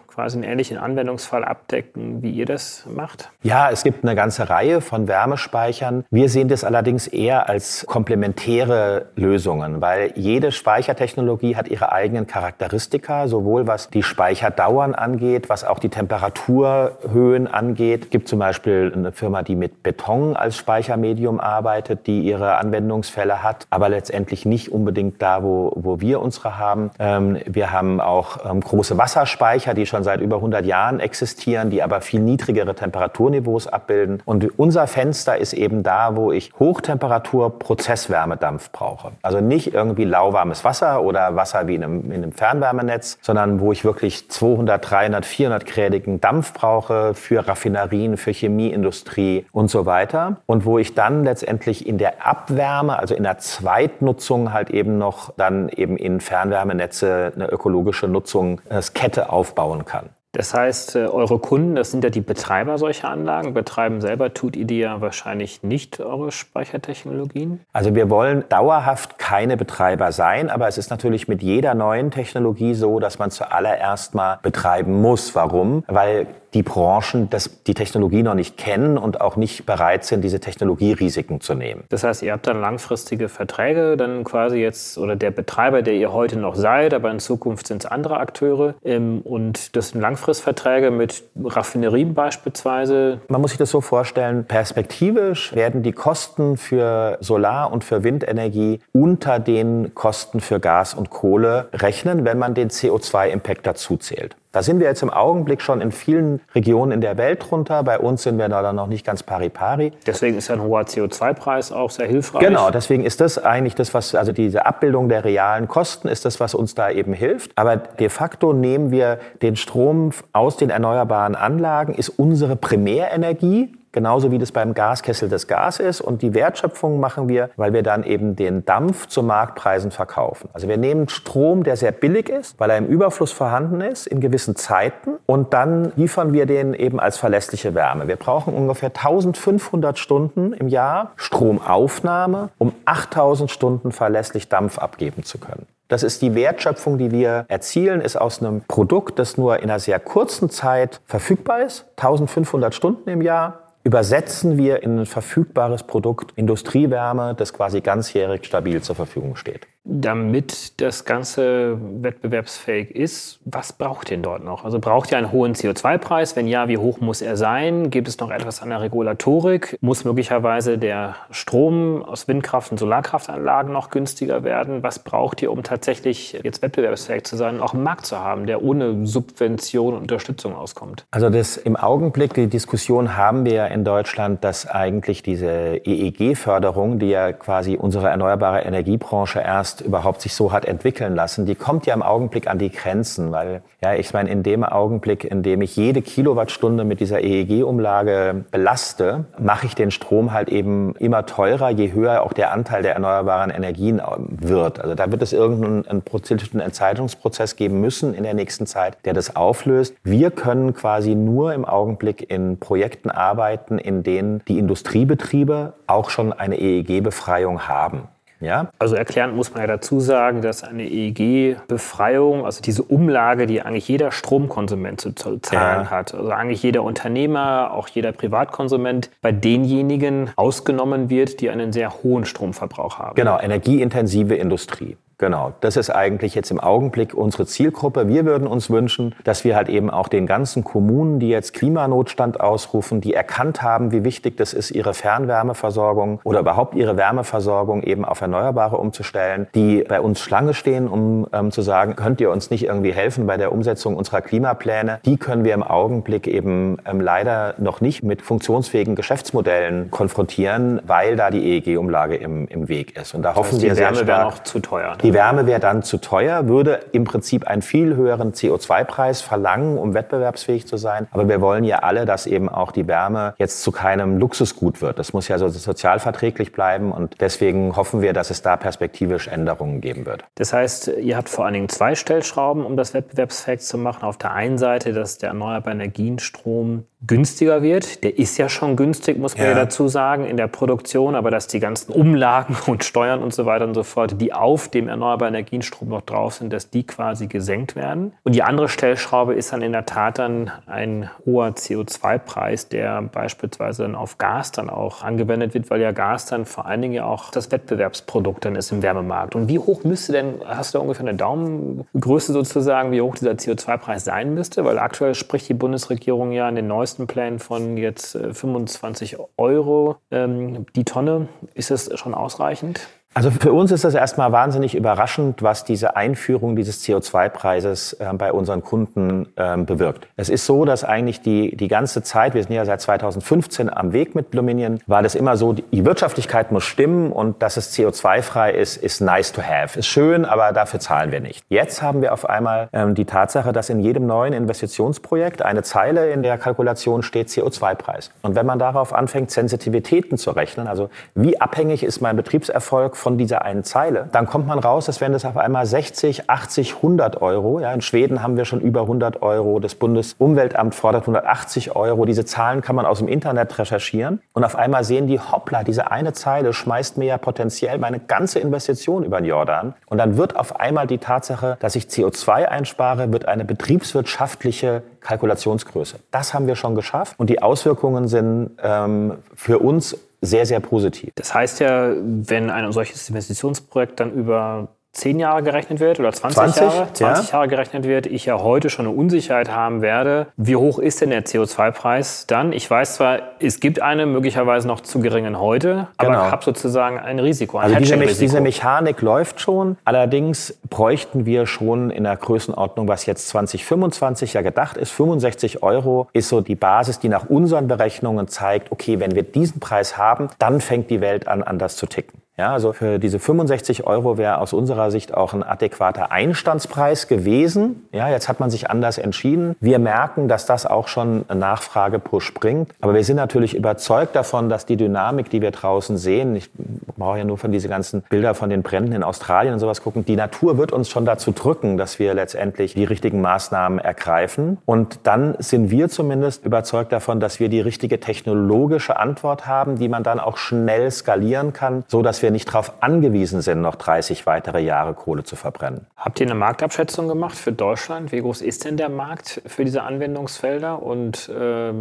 quasi einen ähnlichen Anwendungsfall abdecken, wie ihr das macht? Ja, es gibt eine ganze Reihe von Wärmespeichern. Wir sehen das allerdings eher als komplementäre Lösungen, weil jede Speichertechnologie hat ihre eigenen Charakteristika, sowohl was die Speicherdauern angeht, was auch die Temperaturhöhen angeht. Es gibt zum Beispiel eine Firma, die mit Beton als Speichermedium arbeitet, die ihre Anwendungsfälle hat, aber letztendlich nicht unbedingt da, wo, wo wir unsere haben. Ähm, wir haben auch ähm, große Wasserspeicher, die schon seit über 100 Jahren existieren, die aber viel niedrigere Temperaturniveaus abbilden. Und unser Fenster ist eben da, wo ich Hochtemperatur Prozesswärmedampf brauche. Also nicht irgendwie lauwarmes Wasser oder Wasser wie in einem, in einem Fernwärmenetz, sondern wo ich wirklich 200, 300, 400 grädigen Dampf brauche für Raffinerien, für Chemieindustrie und so weiter. Und wo ich dann letztendlich in der Abwärme, also in der Zweitnutzung halt eben noch dann eben in Fernwärmenetze eine ökologische Nutzungskette aufbauen kann. Das heißt, äh, eure Kunden, das sind ja die Betreiber solcher Anlagen. Betreiben selber tut ihr die ja wahrscheinlich nicht eure Speichertechnologien? Also wir wollen dauerhaft keine Betreiber sein, aber es ist natürlich mit jeder neuen Technologie so, dass man zuallererst mal betreiben muss. Warum? Weil die Branchen das, die Technologie noch nicht kennen und auch nicht bereit sind, diese Technologierisiken zu nehmen. Das heißt, ihr habt dann langfristige Verträge, dann quasi jetzt, oder der Betreiber, der ihr heute noch seid, aber in Zukunft sind es andere Akteure. Ähm, und das sind Langfristverträge mit Raffinerien beispielsweise. Man muss sich das so vorstellen, perspektivisch werden die Kosten für Solar- und für Windenergie unter den Kosten für Gas und Kohle rechnen, wenn man den CO2-Impact dazu zählt. Da sind wir jetzt im Augenblick schon in vielen Regionen in der Welt drunter. Bei uns sind wir da dann noch nicht ganz pari pari. Deswegen ist ein hoher CO2-Preis auch sehr hilfreich. Genau, deswegen ist das eigentlich das, was, also diese Abbildung der realen Kosten ist das, was uns da eben hilft. Aber de facto nehmen wir den Strom aus den erneuerbaren Anlagen, ist unsere Primärenergie genauso wie das beim Gaskessel das Gas ist. Und die Wertschöpfung machen wir, weil wir dann eben den Dampf zu Marktpreisen verkaufen. Also wir nehmen Strom, der sehr billig ist, weil er im Überfluss vorhanden ist, in gewissen Zeiten. Und dann liefern wir den eben als verlässliche Wärme. Wir brauchen ungefähr 1500 Stunden im Jahr Stromaufnahme, um 8000 Stunden verlässlich Dampf abgeben zu können. Das ist die Wertschöpfung, die wir erzielen, ist aus einem Produkt, das nur in einer sehr kurzen Zeit verfügbar ist, 1500 Stunden im Jahr, übersetzen wir in ein verfügbares Produkt Industriewärme, das quasi ganzjährig stabil zur Verfügung steht. Damit das Ganze wettbewerbsfähig ist, was braucht ihr denn dort noch? Also braucht ihr einen hohen CO2-Preis? Wenn ja, wie hoch muss er sein? Gibt es noch etwas an der Regulatorik? Muss möglicherweise der Strom aus Windkraft- und Solarkraftanlagen noch günstiger werden? Was braucht ihr, um tatsächlich jetzt wettbewerbsfähig zu sein und auch einen Markt zu haben, der ohne Subvention und Unterstützung auskommt? Also das im Augenblick, die Diskussion haben wir ja in Deutschland, dass eigentlich diese EEG-Förderung, die ja quasi unsere erneuerbare Energiebranche erst erst überhaupt sich so hat entwickeln lassen, die kommt ja im Augenblick an die Grenzen, weil ja, ich meine, in dem Augenblick, in dem ich jede Kilowattstunde mit dieser EEG-Umlage belaste, mache ich den Strom halt eben immer teurer, je höher auch der Anteil der erneuerbaren Energien wird. Also da wird es irgendeinen einen Entscheidungsprozess geben müssen in der nächsten Zeit, der das auflöst. Wir können quasi nur im Augenblick in Projekten arbeiten, in denen die Industriebetriebe auch schon eine EEG-Befreiung haben. Ja? Also erklärend muss man ja dazu sagen, dass eine EEG-Befreiung, also diese Umlage, die eigentlich jeder Stromkonsument zu zahlen ja. hat, also eigentlich jeder Unternehmer, auch jeder Privatkonsument, bei denjenigen ausgenommen wird, die einen sehr hohen Stromverbrauch haben. Genau, energieintensive Industrie. Genau, das ist eigentlich jetzt im Augenblick unsere Zielgruppe. Wir würden uns wünschen, dass wir halt eben auch den ganzen Kommunen, die jetzt Klimanotstand ausrufen, die erkannt haben, wie wichtig das ist, ihre Fernwärmeversorgung oder überhaupt ihre Wärmeversorgung eben auf Erneuerbare umzustellen, die bei uns Schlange stehen, um ähm, zu sagen, könnt ihr uns nicht irgendwie helfen bei der Umsetzung unserer Klimapläne? Die können wir im Augenblick eben ähm, leider noch nicht mit funktionsfähigen Geschäftsmodellen konfrontieren, weil da die EEG-Umlage im, im Weg ist. Und da hoffen das heißt, wir sehr stark. Noch zu teuer. Ne? Die Wärme wäre dann zu teuer, würde im Prinzip einen viel höheren CO2-Preis verlangen, um wettbewerbsfähig zu sein. Aber wir wollen ja alle, dass eben auch die Wärme jetzt zu keinem Luxusgut wird. Das muss ja so sozialverträglich bleiben und deswegen hoffen wir, dass es da perspektivisch Änderungen geben wird. Das heißt, ihr habt vor allen Dingen zwei Stellschrauben, um das wettbewerbsfähig zu machen. Auf der einen Seite, dass der erneuerbare Energienstrom günstiger wird. Der ist ja schon günstig, muss man ja. ja. dazu sagen, in der Produktion, aber dass die ganzen Umlagen und Steuern und so weiter und so fort, die auf dem erneuerbaren Energienstrom noch drauf sind, dass die quasi gesenkt werden. Und die andere Stellschraube ist dann in der Tat dann ein hoher CO2-Preis, der beispielsweise dann auf Gas dann auch angewendet wird, weil ja Gas dann vor allen Dingen ja auch das Wettbewerbsprodukt dann ist im Wärmemarkt. Und wie hoch müsste denn, hast du da ungefähr eine Daumengröße sozusagen, wie hoch dieser CO2-Preis sein müsste? Weil aktuell spricht die Bundesregierung ja in den neuesten Kostenplan von jetzt 25 äh, Euro ähm, die Tonne. Ist das schon ausreichend? Also für uns ist das erstmal wahnsinnig überraschend, was diese Einführung dieses CO2-Preises äh, bei unseren Kunden äh, bewirkt. Es ist so, dass eigentlich die, die ganze Zeit, wir sind ja seit 2015 am Weg mit Bluminion, war das immer so, die Wirtschaftlichkeit muss stimmen und dass es CO2-frei ist, ist nice to have. Ist schön, aber dafür zahlen wir nicht. Jetzt haben wir auf einmal ähm, die Tatsache, dass in jedem neuen Investitionsprojekt eine Zeile in der Kalkulation steht CO2-Preis. Und wenn man darauf anfängt, Sensitivitäten zu rechnen, also wie abhängig ist mein Betriebserfolg von dieser einen Zeile, dann kommt man raus, dass wenn das auf einmal 60, 80, 100 Euro, ja, in Schweden haben wir schon über 100 Euro, das Bundesumweltamt fordert 180 Euro, diese Zahlen kann man aus dem Internet recherchieren. Und auf einmal sehen die, hoppla, diese eine Zeile schmeißt mir ja potenziell meine ganze Investition über den Jordan. Und dann wird auf einmal die Tatsache, dass ich CO2 einspare, wird eine betriebswirtschaftliche Kalkulationsgröße. Das haben wir schon geschafft. Und die Auswirkungen sind ähm, für uns sehr, sehr positiv. Das heißt ja, wenn ein solches Investitionsprojekt dann über 10 Jahre gerechnet wird oder 20, 20 Jahre, 20 ja. Jahre gerechnet wird, ich ja heute schon eine Unsicherheit haben werde. Wie hoch ist denn der CO2-Preis dann? Ich weiß zwar, es gibt einen möglicherweise noch zu geringen heute, aber genau. ich habe sozusagen ein Risiko, ein also diese, Me diese Mechanik läuft schon. Allerdings bräuchten wir schon in der Größenordnung, was jetzt 2025 ja gedacht ist, 65 Euro ist so die Basis, die nach unseren Berechnungen zeigt, okay, wenn wir diesen Preis haben, dann fängt die Welt an, anders zu ticken. Ja, also für diese 65 Euro wäre aus unserer Sicht auch ein adäquater Einstandspreis gewesen. Ja, jetzt hat man sich anders entschieden. Wir merken, dass das auch schon Nachfrage-Push bringt. Aber wir sind natürlich überzeugt davon, dass die Dynamik, die wir draußen sehen, ich brauche ja nur von diese ganzen Bilder von den Bränden in Australien und sowas gucken, die Natur wird uns schon dazu drücken, dass wir letztendlich die richtigen Maßnahmen ergreifen. Und dann sind wir zumindest überzeugt davon, dass wir die richtige technologische Antwort haben, die man dann auch schnell skalieren kann, so dass wir wir nicht darauf angewiesen sind, noch 30 weitere Jahre Kohle zu verbrennen. Habt ihr eine Marktabschätzung gemacht für Deutschland? Wie groß ist denn der Markt für diese Anwendungsfelder? Und äh,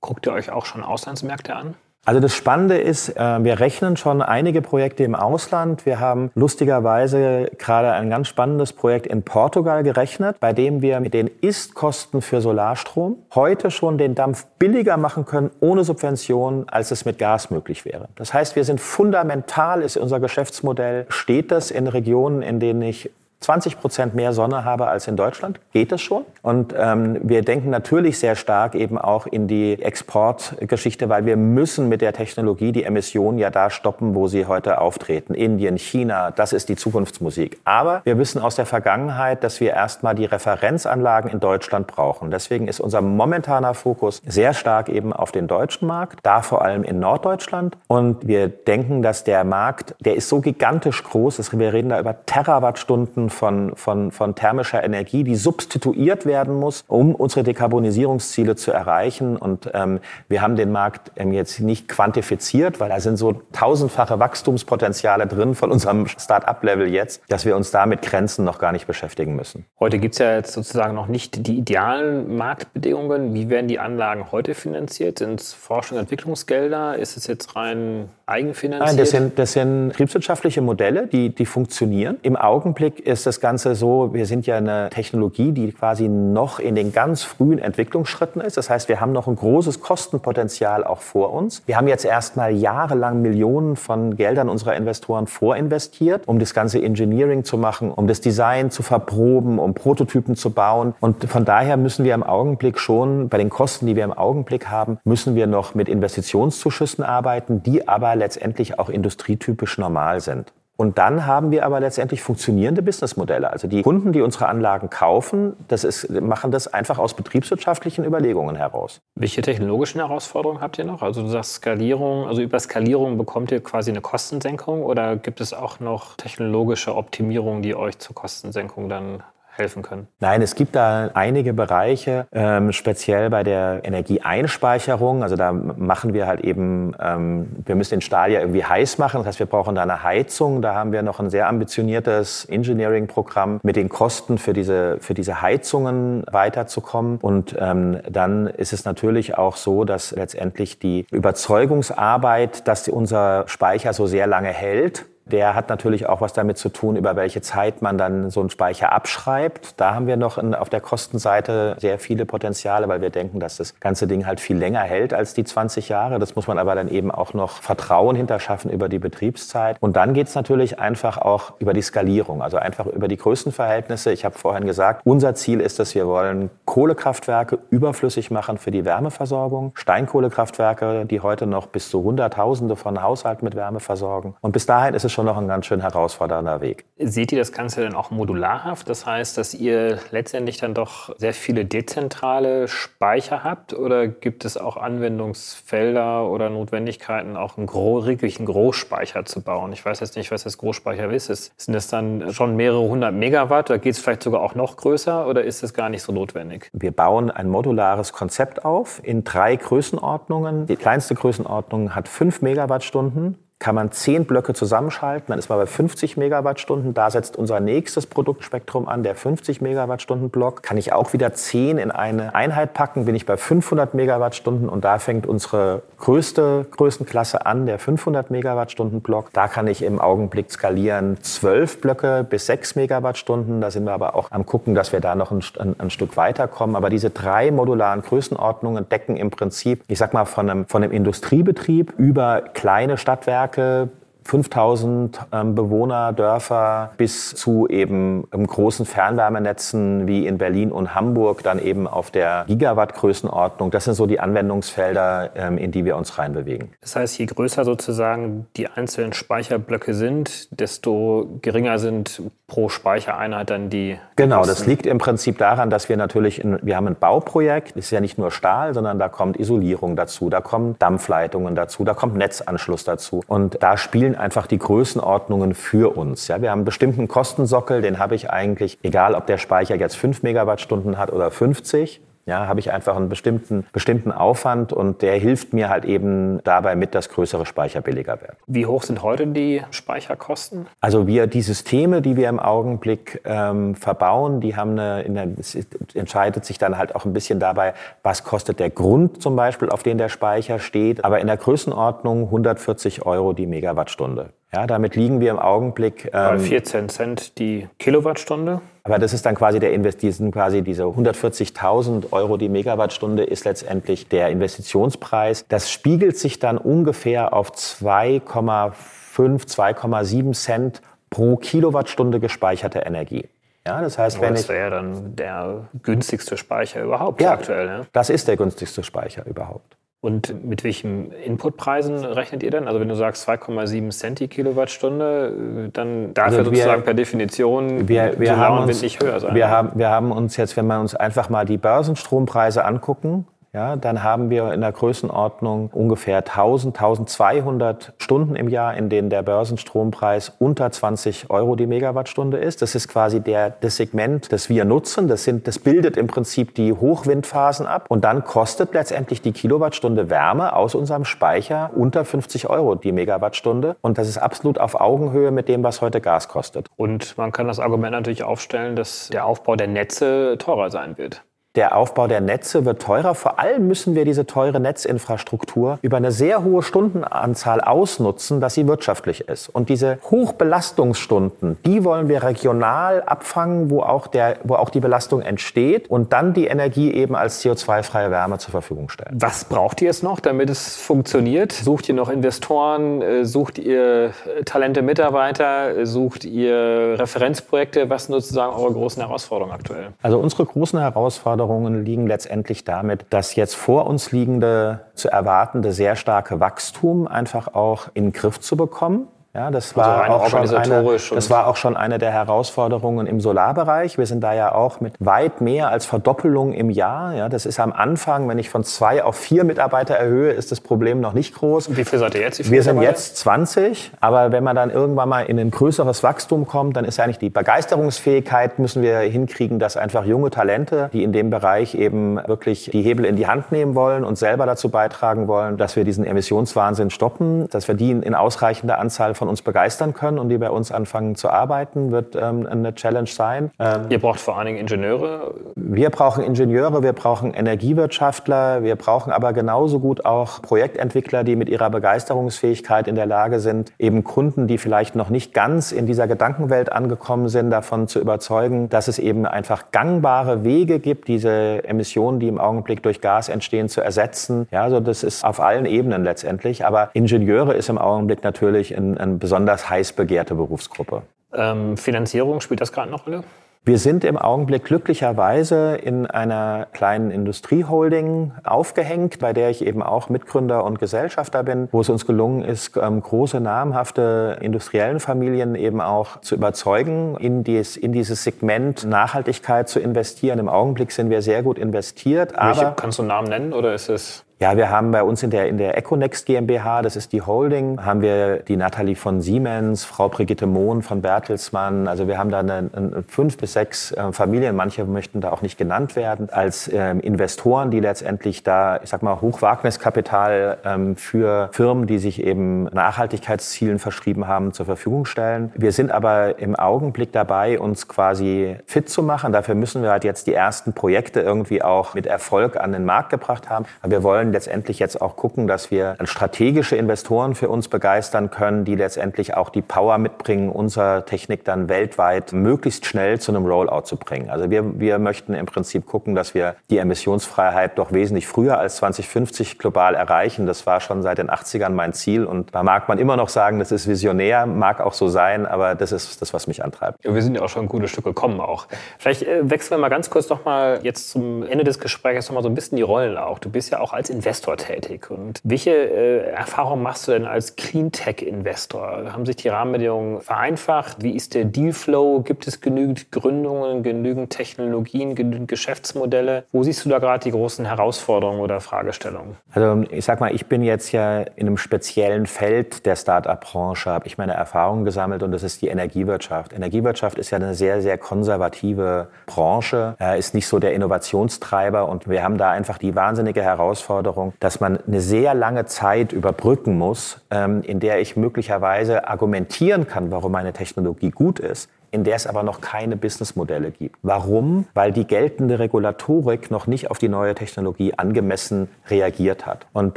guckt ihr euch auch schon Auslandsmärkte an? Also das Spannende ist, äh, wir rechnen schon einige Projekte im Ausland. Wir haben lustigerweise gerade ein ganz spannendes Projekt in Portugal gerechnet, bei dem wir mit den Istkosten für Solarstrom heute schon den Dampf billiger machen können ohne Subventionen, als es mit Gas möglich wäre. Das heißt, wir sind fundamental, ist unser Geschäftsmodell, steht das in Regionen, in denen ich 20 Prozent mehr Sonne habe als in Deutschland, geht das schon. Und ähm, wir denken natürlich sehr stark eben auch in die Exportgeschichte, weil wir müssen mit der Technologie die Emissionen ja da stoppen, wo sie heute auftreten. Indien, China, das ist die Zukunftsmusik. Aber wir wissen aus der Vergangenheit, dass wir erstmal die Referenzanlagen in Deutschland brauchen. Deswegen ist unser momentaner Fokus sehr stark eben auf den deutschen Markt, da vor allem in Norddeutschland. Und wir denken, dass der Markt, der ist so gigantisch groß, dass wir reden da über Terawattstunden von, von, von thermischer Energie, die substituiert werden muss, um unsere Dekarbonisierungsziele zu erreichen. Und ähm, wir haben den Markt ähm, jetzt nicht quantifiziert, weil da sind so tausendfache Wachstumspotenziale drin von unserem Start-up-Level jetzt, dass wir uns da mit Grenzen noch gar nicht beschäftigen müssen. Heute gibt es ja jetzt sozusagen noch nicht die idealen Marktbedingungen. Wie werden die Anlagen heute finanziert? Sind es Forschung und Entwicklungsgelder? Ist es jetzt rein eigenfinanziert? Nein, das sind, das sind betriebswirtschaftliche Modelle, die, die funktionieren. Im Augenblick ist das Ganze so, wir sind ja eine Technologie, die quasi noch in den ganz frühen Entwicklungsschritten ist. Das heißt, wir haben noch ein großes Kostenpotenzial auch vor uns. Wir haben jetzt erstmal jahrelang Millionen von Geldern unserer Investoren vorinvestiert, um das ganze Engineering zu machen, um das Design zu verproben, um Prototypen zu bauen. Und von daher müssen wir im Augenblick schon, bei den Kosten, die wir im Augenblick haben, müssen wir noch mit Investitionszuschüssen arbeiten, die aber letztendlich auch industrietypisch normal sind. Und dann haben wir aber letztendlich funktionierende Businessmodelle. Also die Kunden, die unsere Anlagen kaufen, das ist, machen das einfach aus betriebswirtschaftlichen Überlegungen heraus. Welche technologischen Herausforderungen habt ihr noch? Also du sagst Skalierung, also über Skalierung bekommt ihr quasi eine Kostensenkung oder gibt es auch noch technologische Optimierungen, die euch zur Kostensenkung dann helfen können? Nein, es gibt da einige Bereiche, ähm, speziell bei der Energieeinspeicherung. Also da machen wir halt eben, ähm, wir müssen den Stahl ja irgendwie heiß machen. Das heißt, wir brauchen da eine Heizung. Da haben wir noch ein sehr ambitioniertes Engineering-Programm mit den Kosten für diese, für diese Heizungen weiterzukommen. Und ähm, dann ist es natürlich auch so, dass letztendlich die Überzeugungsarbeit, dass unser Speicher so sehr lange hält, der hat natürlich auch was damit zu tun, über welche Zeit man dann so einen Speicher abschreibt. Da haben wir noch in, auf der Kostenseite sehr viele Potenziale, weil wir denken, dass das ganze Ding halt viel länger hält als die 20 Jahre. Das muss man aber dann eben auch noch Vertrauen hinterschaffen über die Betriebszeit. Und dann geht es natürlich einfach auch über die Skalierung, also einfach über die Größenverhältnisse. Ich habe vorhin gesagt, unser Ziel ist dass wir wollen Kohlekraftwerke überflüssig machen für die Wärmeversorgung, Steinkohlekraftwerke, die heute noch bis zu Hunderttausende von Haushalten mit Wärme versorgen. Und bis dahin ist es schon noch ein ganz schön herausfordernder Weg. Seht ihr das Ganze denn auch modularhaft? Das heißt, dass ihr letztendlich dann doch sehr viele dezentrale Speicher habt? Oder gibt es auch Anwendungsfelder oder Notwendigkeiten, auch einen Gro wirklichen Großspeicher zu bauen? Ich weiß jetzt nicht, was das Großspeicher ist. Sind das dann schon mehrere hundert Megawatt oder geht es vielleicht sogar auch noch größer oder ist das gar nicht so notwendig? Wir bauen ein modulares Konzept auf in drei Größenordnungen. Die kleinste Größenordnung hat fünf Megawattstunden kann man zehn Blöcke zusammenschalten, dann ist man bei 50 Megawattstunden. Da setzt unser nächstes Produktspektrum an, der 50 Megawattstunden Block. Kann ich auch wieder zehn in eine Einheit packen, bin ich bei 500 Megawattstunden und da fängt unsere größte Größenklasse an, der 500 Megawattstunden Block. Da kann ich im Augenblick skalieren zwölf Blöcke bis sechs Megawattstunden. Da sind wir aber auch am gucken, dass wir da noch ein, ein, ein Stück weiterkommen. Aber diese drei modularen Größenordnungen decken im Prinzip, ich sag mal, von einem, von einem Industriebetrieb über kleine Stadtwerke Stadtwerke 5000 ähm, Bewohner, Dörfer bis zu eben ähm, großen Fernwärmenetzen wie in Berlin und Hamburg, dann eben auf der Gigawatt-Größenordnung. Das sind so die Anwendungsfelder, ähm, in die wir uns reinbewegen. Das heißt, je größer sozusagen die einzelnen Speicherblöcke sind, desto geringer sind pro Speichereinheit dann die. Genau, Kosten. das liegt im Prinzip daran, dass wir natürlich, in, wir haben ein Bauprojekt, das ist ja nicht nur Stahl, sondern da kommt Isolierung dazu, da kommen Dampfleitungen dazu, da kommt Netzanschluss dazu. Und da spielen einfach die Größenordnungen für uns. Ja, wir haben einen bestimmten Kostensockel, den habe ich eigentlich, egal ob der Speicher jetzt 5 Megawattstunden hat oder 50, ja, habe ich einfach einen bestimmten, bestimmten Aufwand und der hilft mir halt eben dabei mit, dass größere Speicher billiger werden. Wie hoch sind heute die Speicherkosten? Also wir, die Systeme, die wir im Augenblick ähm, verbauen, die haben eine, in der, es entscheidet sich dann halt auch ein bisschen dabei, was kostet der Grund zum Beispiel, auf den der Speicher steht. Aber in der Größenordnung 140 Euro die Megawattstunde. Ja, damit liegen wir im Augenblick. Ähm, Bei 14 Cent die Kilowattstunde. Aber das ist dann quasi der Invest, quasi diese 140.000 Euro die Megawattstunde ist letztendlich der Investitionspreis. Das spiegelt sich dann ungefähr auf 2,5, 2,7 Cent pro Kilowattstunde gespeicherte Energie. Ja, das heißt, wenn das ich. wäre ja dann der günstigste Speicher überhaupt Ja. aktuell. Ne? Das ist der günstigste Speicher überhaupt. Und mit welchen Inputpreisen rechnet ihr denn? Also wenn du sagst 2,7 Cent die Kilowattstunde, äh, dann darf Also ja wir- sozusagen per Definition Wir, wir, haben uns, nicht höher sein. wir, haben, wir haben uns jetzt, wenn wir uns einfach mal die Börsenstrompreise angucken, ja, dann haben wir in der Größenordnung ungefähr 1000, 1200 Stunden im Jahr, in denen der Börsenstrompreis unter 20 Euro die Megawattstunde ist. Das ist quasi der, das Segment, das wir nutzen. Das, sind, das bildet im Prinzip die Hochwindphasen ab. Und dann kostet letztendlich die Kilowattstunde Wärme aus unserem Speicher unter 50 Euro die Megawattstunde. Und das ist absolut auf Augenhöhe mit dem, was heute Gas kostet. Und man kann das Argument natürlich aufstellen, dass der Aufbau der Netze teurer sein wird. Der Aufbau der Netze wird teurer. Vor allem müssen wir diese teure Netzinfrastruktur über eine sehr hohe Stundenanzahl ausnutzen, dass sie wirtschaftlich ist. Und diese Hochbelastungsstunden, die wollen wir regional abfangen, wo auch, der, wo auch die Belastung entsteht und dann die Energie eben als CO2-freie Wärme zur Verfügung stellen. Was braucht ihr jetzt noch, damit es funktioniert? Sucht ihr noch Investoren? Äh, Sucht ihr äh, talente Mitarbeiter? Äh, Sucht ihr Referenzprojekte? Was sind sozusagen eure großen Herausforderungen aktuell? Also unsere großen Herausforderungen liegen letztendlich damit, dass jetzt vor uns liegende, zu erwartende sehr starke Wachstum einfach auch in den Griff zu bekommen. Ja, das war, rein auch schon eine, das war auch schon eine der Herausforderungen im Solarbereich. Wir sind da ja auch mit weit mehr als Verdoppelung im Jahr. Ja, das ist am Anfang, wenn ich von zwei auf vier Mitarbeiter erhöhe, ist das Problem noch nicht groß. Wie viel seid ihr jetzt? Wir sind jetzt 20, aber wenn man dann irgendwann mal in ein größeres Wachstum kommt, dann ist eigentlich die Begeisterungsfähigkeit, müssen wir hinkriegen, dass einfach junge Talente, die in dem Bereich eben wirklich die Hebel in die Hand nehmen wollen und selber dazu beitragen wollen, dass wir diesen Emissionswahnsinn stoppen, dass wir die in ausreichender Anzahl von uns begeistern können und die bei uns anfangen zu arbeiten, wird ähm, eine Challenge sein. Ähm, Ihr braucht vor allen Dingen Ingenieure. wir brauchen Ingenieure, wir brauchen Energiewirtschaftler, wir brauchen aber genauso gut auch Projektentwickler, die mit ihrer Begeisterungsfähigkeit in der Lage sind, eben Kunden, die vielleicht noch nicht ganz in dieser Gedankenwelt angekommen sind, davon zu überzeugen, dass es eben einfach gangbare Wege gibt, diese Emissionen, die im Augenblick durch Gas entstehen, zu ersetzen. Ja, also das ist auf allen Ebenen letztendlich. Aber Ingenieure ist im Augenblick natürlich eine ein besonders heiß begehrte Berufsgruppe. Ähm, Finanzierung, spielt das gerade eine Rolle? Wir sind im Augenblick glücklicherweise in einer kleinen Industrieholding aufgehängt, bei der ich eben auch Mitgründer und Gesellschafter bin, wo es uns gelungen ist, ähm, große namhafte industriellen Familien eben auch zu überzeugen, in, dies, in dieses Segment Nachhaltigkeit zu investieren. Im Augenblick sind wir sehr gut investiert, Welche, aber kannst du einen Namen nennen oder ist es ja, wir haben bei uns in der, in der Econext GmbH, das ist die Holding, haben wir die Nathalie von Siemens, Frau Brigitte Mohn von Bertelsmann. Also wir haben da eine, eine fünf bis sechs äh, Familien, manche möchten da auch nicht genannt werden, als ähm, Investoren, die letztendlich da, ich sag mal, Hochwagniskapital ähm, für Firmen, die sich eben Nachhaltigkeitszielen verschrieben haben, zur Verfügung stellen. Wir sind aber im Augenblick dabei, uns quasi fit zu machen. Dafür müssen wir halt jetzt die ersten Projekte irgendwie auch mit Erfolg an den Markt gebracht haben. Aber wir wollen letztendlich jetzt auch gucken, dass wir strategische Investoren für uns begeistern können, die letztendlich auch die Power mitbringen, unsere Technik dann weltweit möglichst schnell zu einem Rollout zu bringen. Also wir, wir möchten im Prinzip gucken, dass wir die Emissionsfreiheit doch wesentlich früher als 2050 global erreichen. Das war schon seit den 80ern mein Ziel und da mag man immer noch sagen, das ist visionär, mag auch so sein, aber das ist das, was mich antreibt. Ja, wir sind ja auch schon ein gutes Stück gekommen auch. Vielleicht äh, wechseln wir mal ganz kurz noch mal jetzt zum Ende des Gesprächs noch mal so ein bisschen die Rollen auch. Du bist ja auch als Investor tätig. Und welche äh, Erfahrungen machst du denn als Cleantech-Investor? Haben sich die Rahmenbedingungen vereinfacht? Wie ist der Dealflow? Gibt es genügend Gründungen, genügend Technologien, genügend Geschäftsmodelle? Wo siehst du da gerade die großen Herausforderungen oder Fragestellungen? Also ich sag mal, ich bin jetzt ja in einem speziellen Feld der Start-up-Branche, habe ich meine Erfahrungen gesammelt und das ist die Energiewirtschaft. Energiewirtschaft ist ja eine sehr, sehr konservative Branche, äh, ist nicht so der Innovationstreiber und wir haben da einfach die wahnsinnige Herausforderung, dass man eine sehr lange Zeit überbrücken muss, ähm, in der ich möglicherweise argumentieren kann, warum meine Technologie gut ist in der es aber noch keine Businessmodelle gibt. Warum? Weil die geltende Regulatorik noch nicht auf die neue Technologie angemessen reagiert hat. Und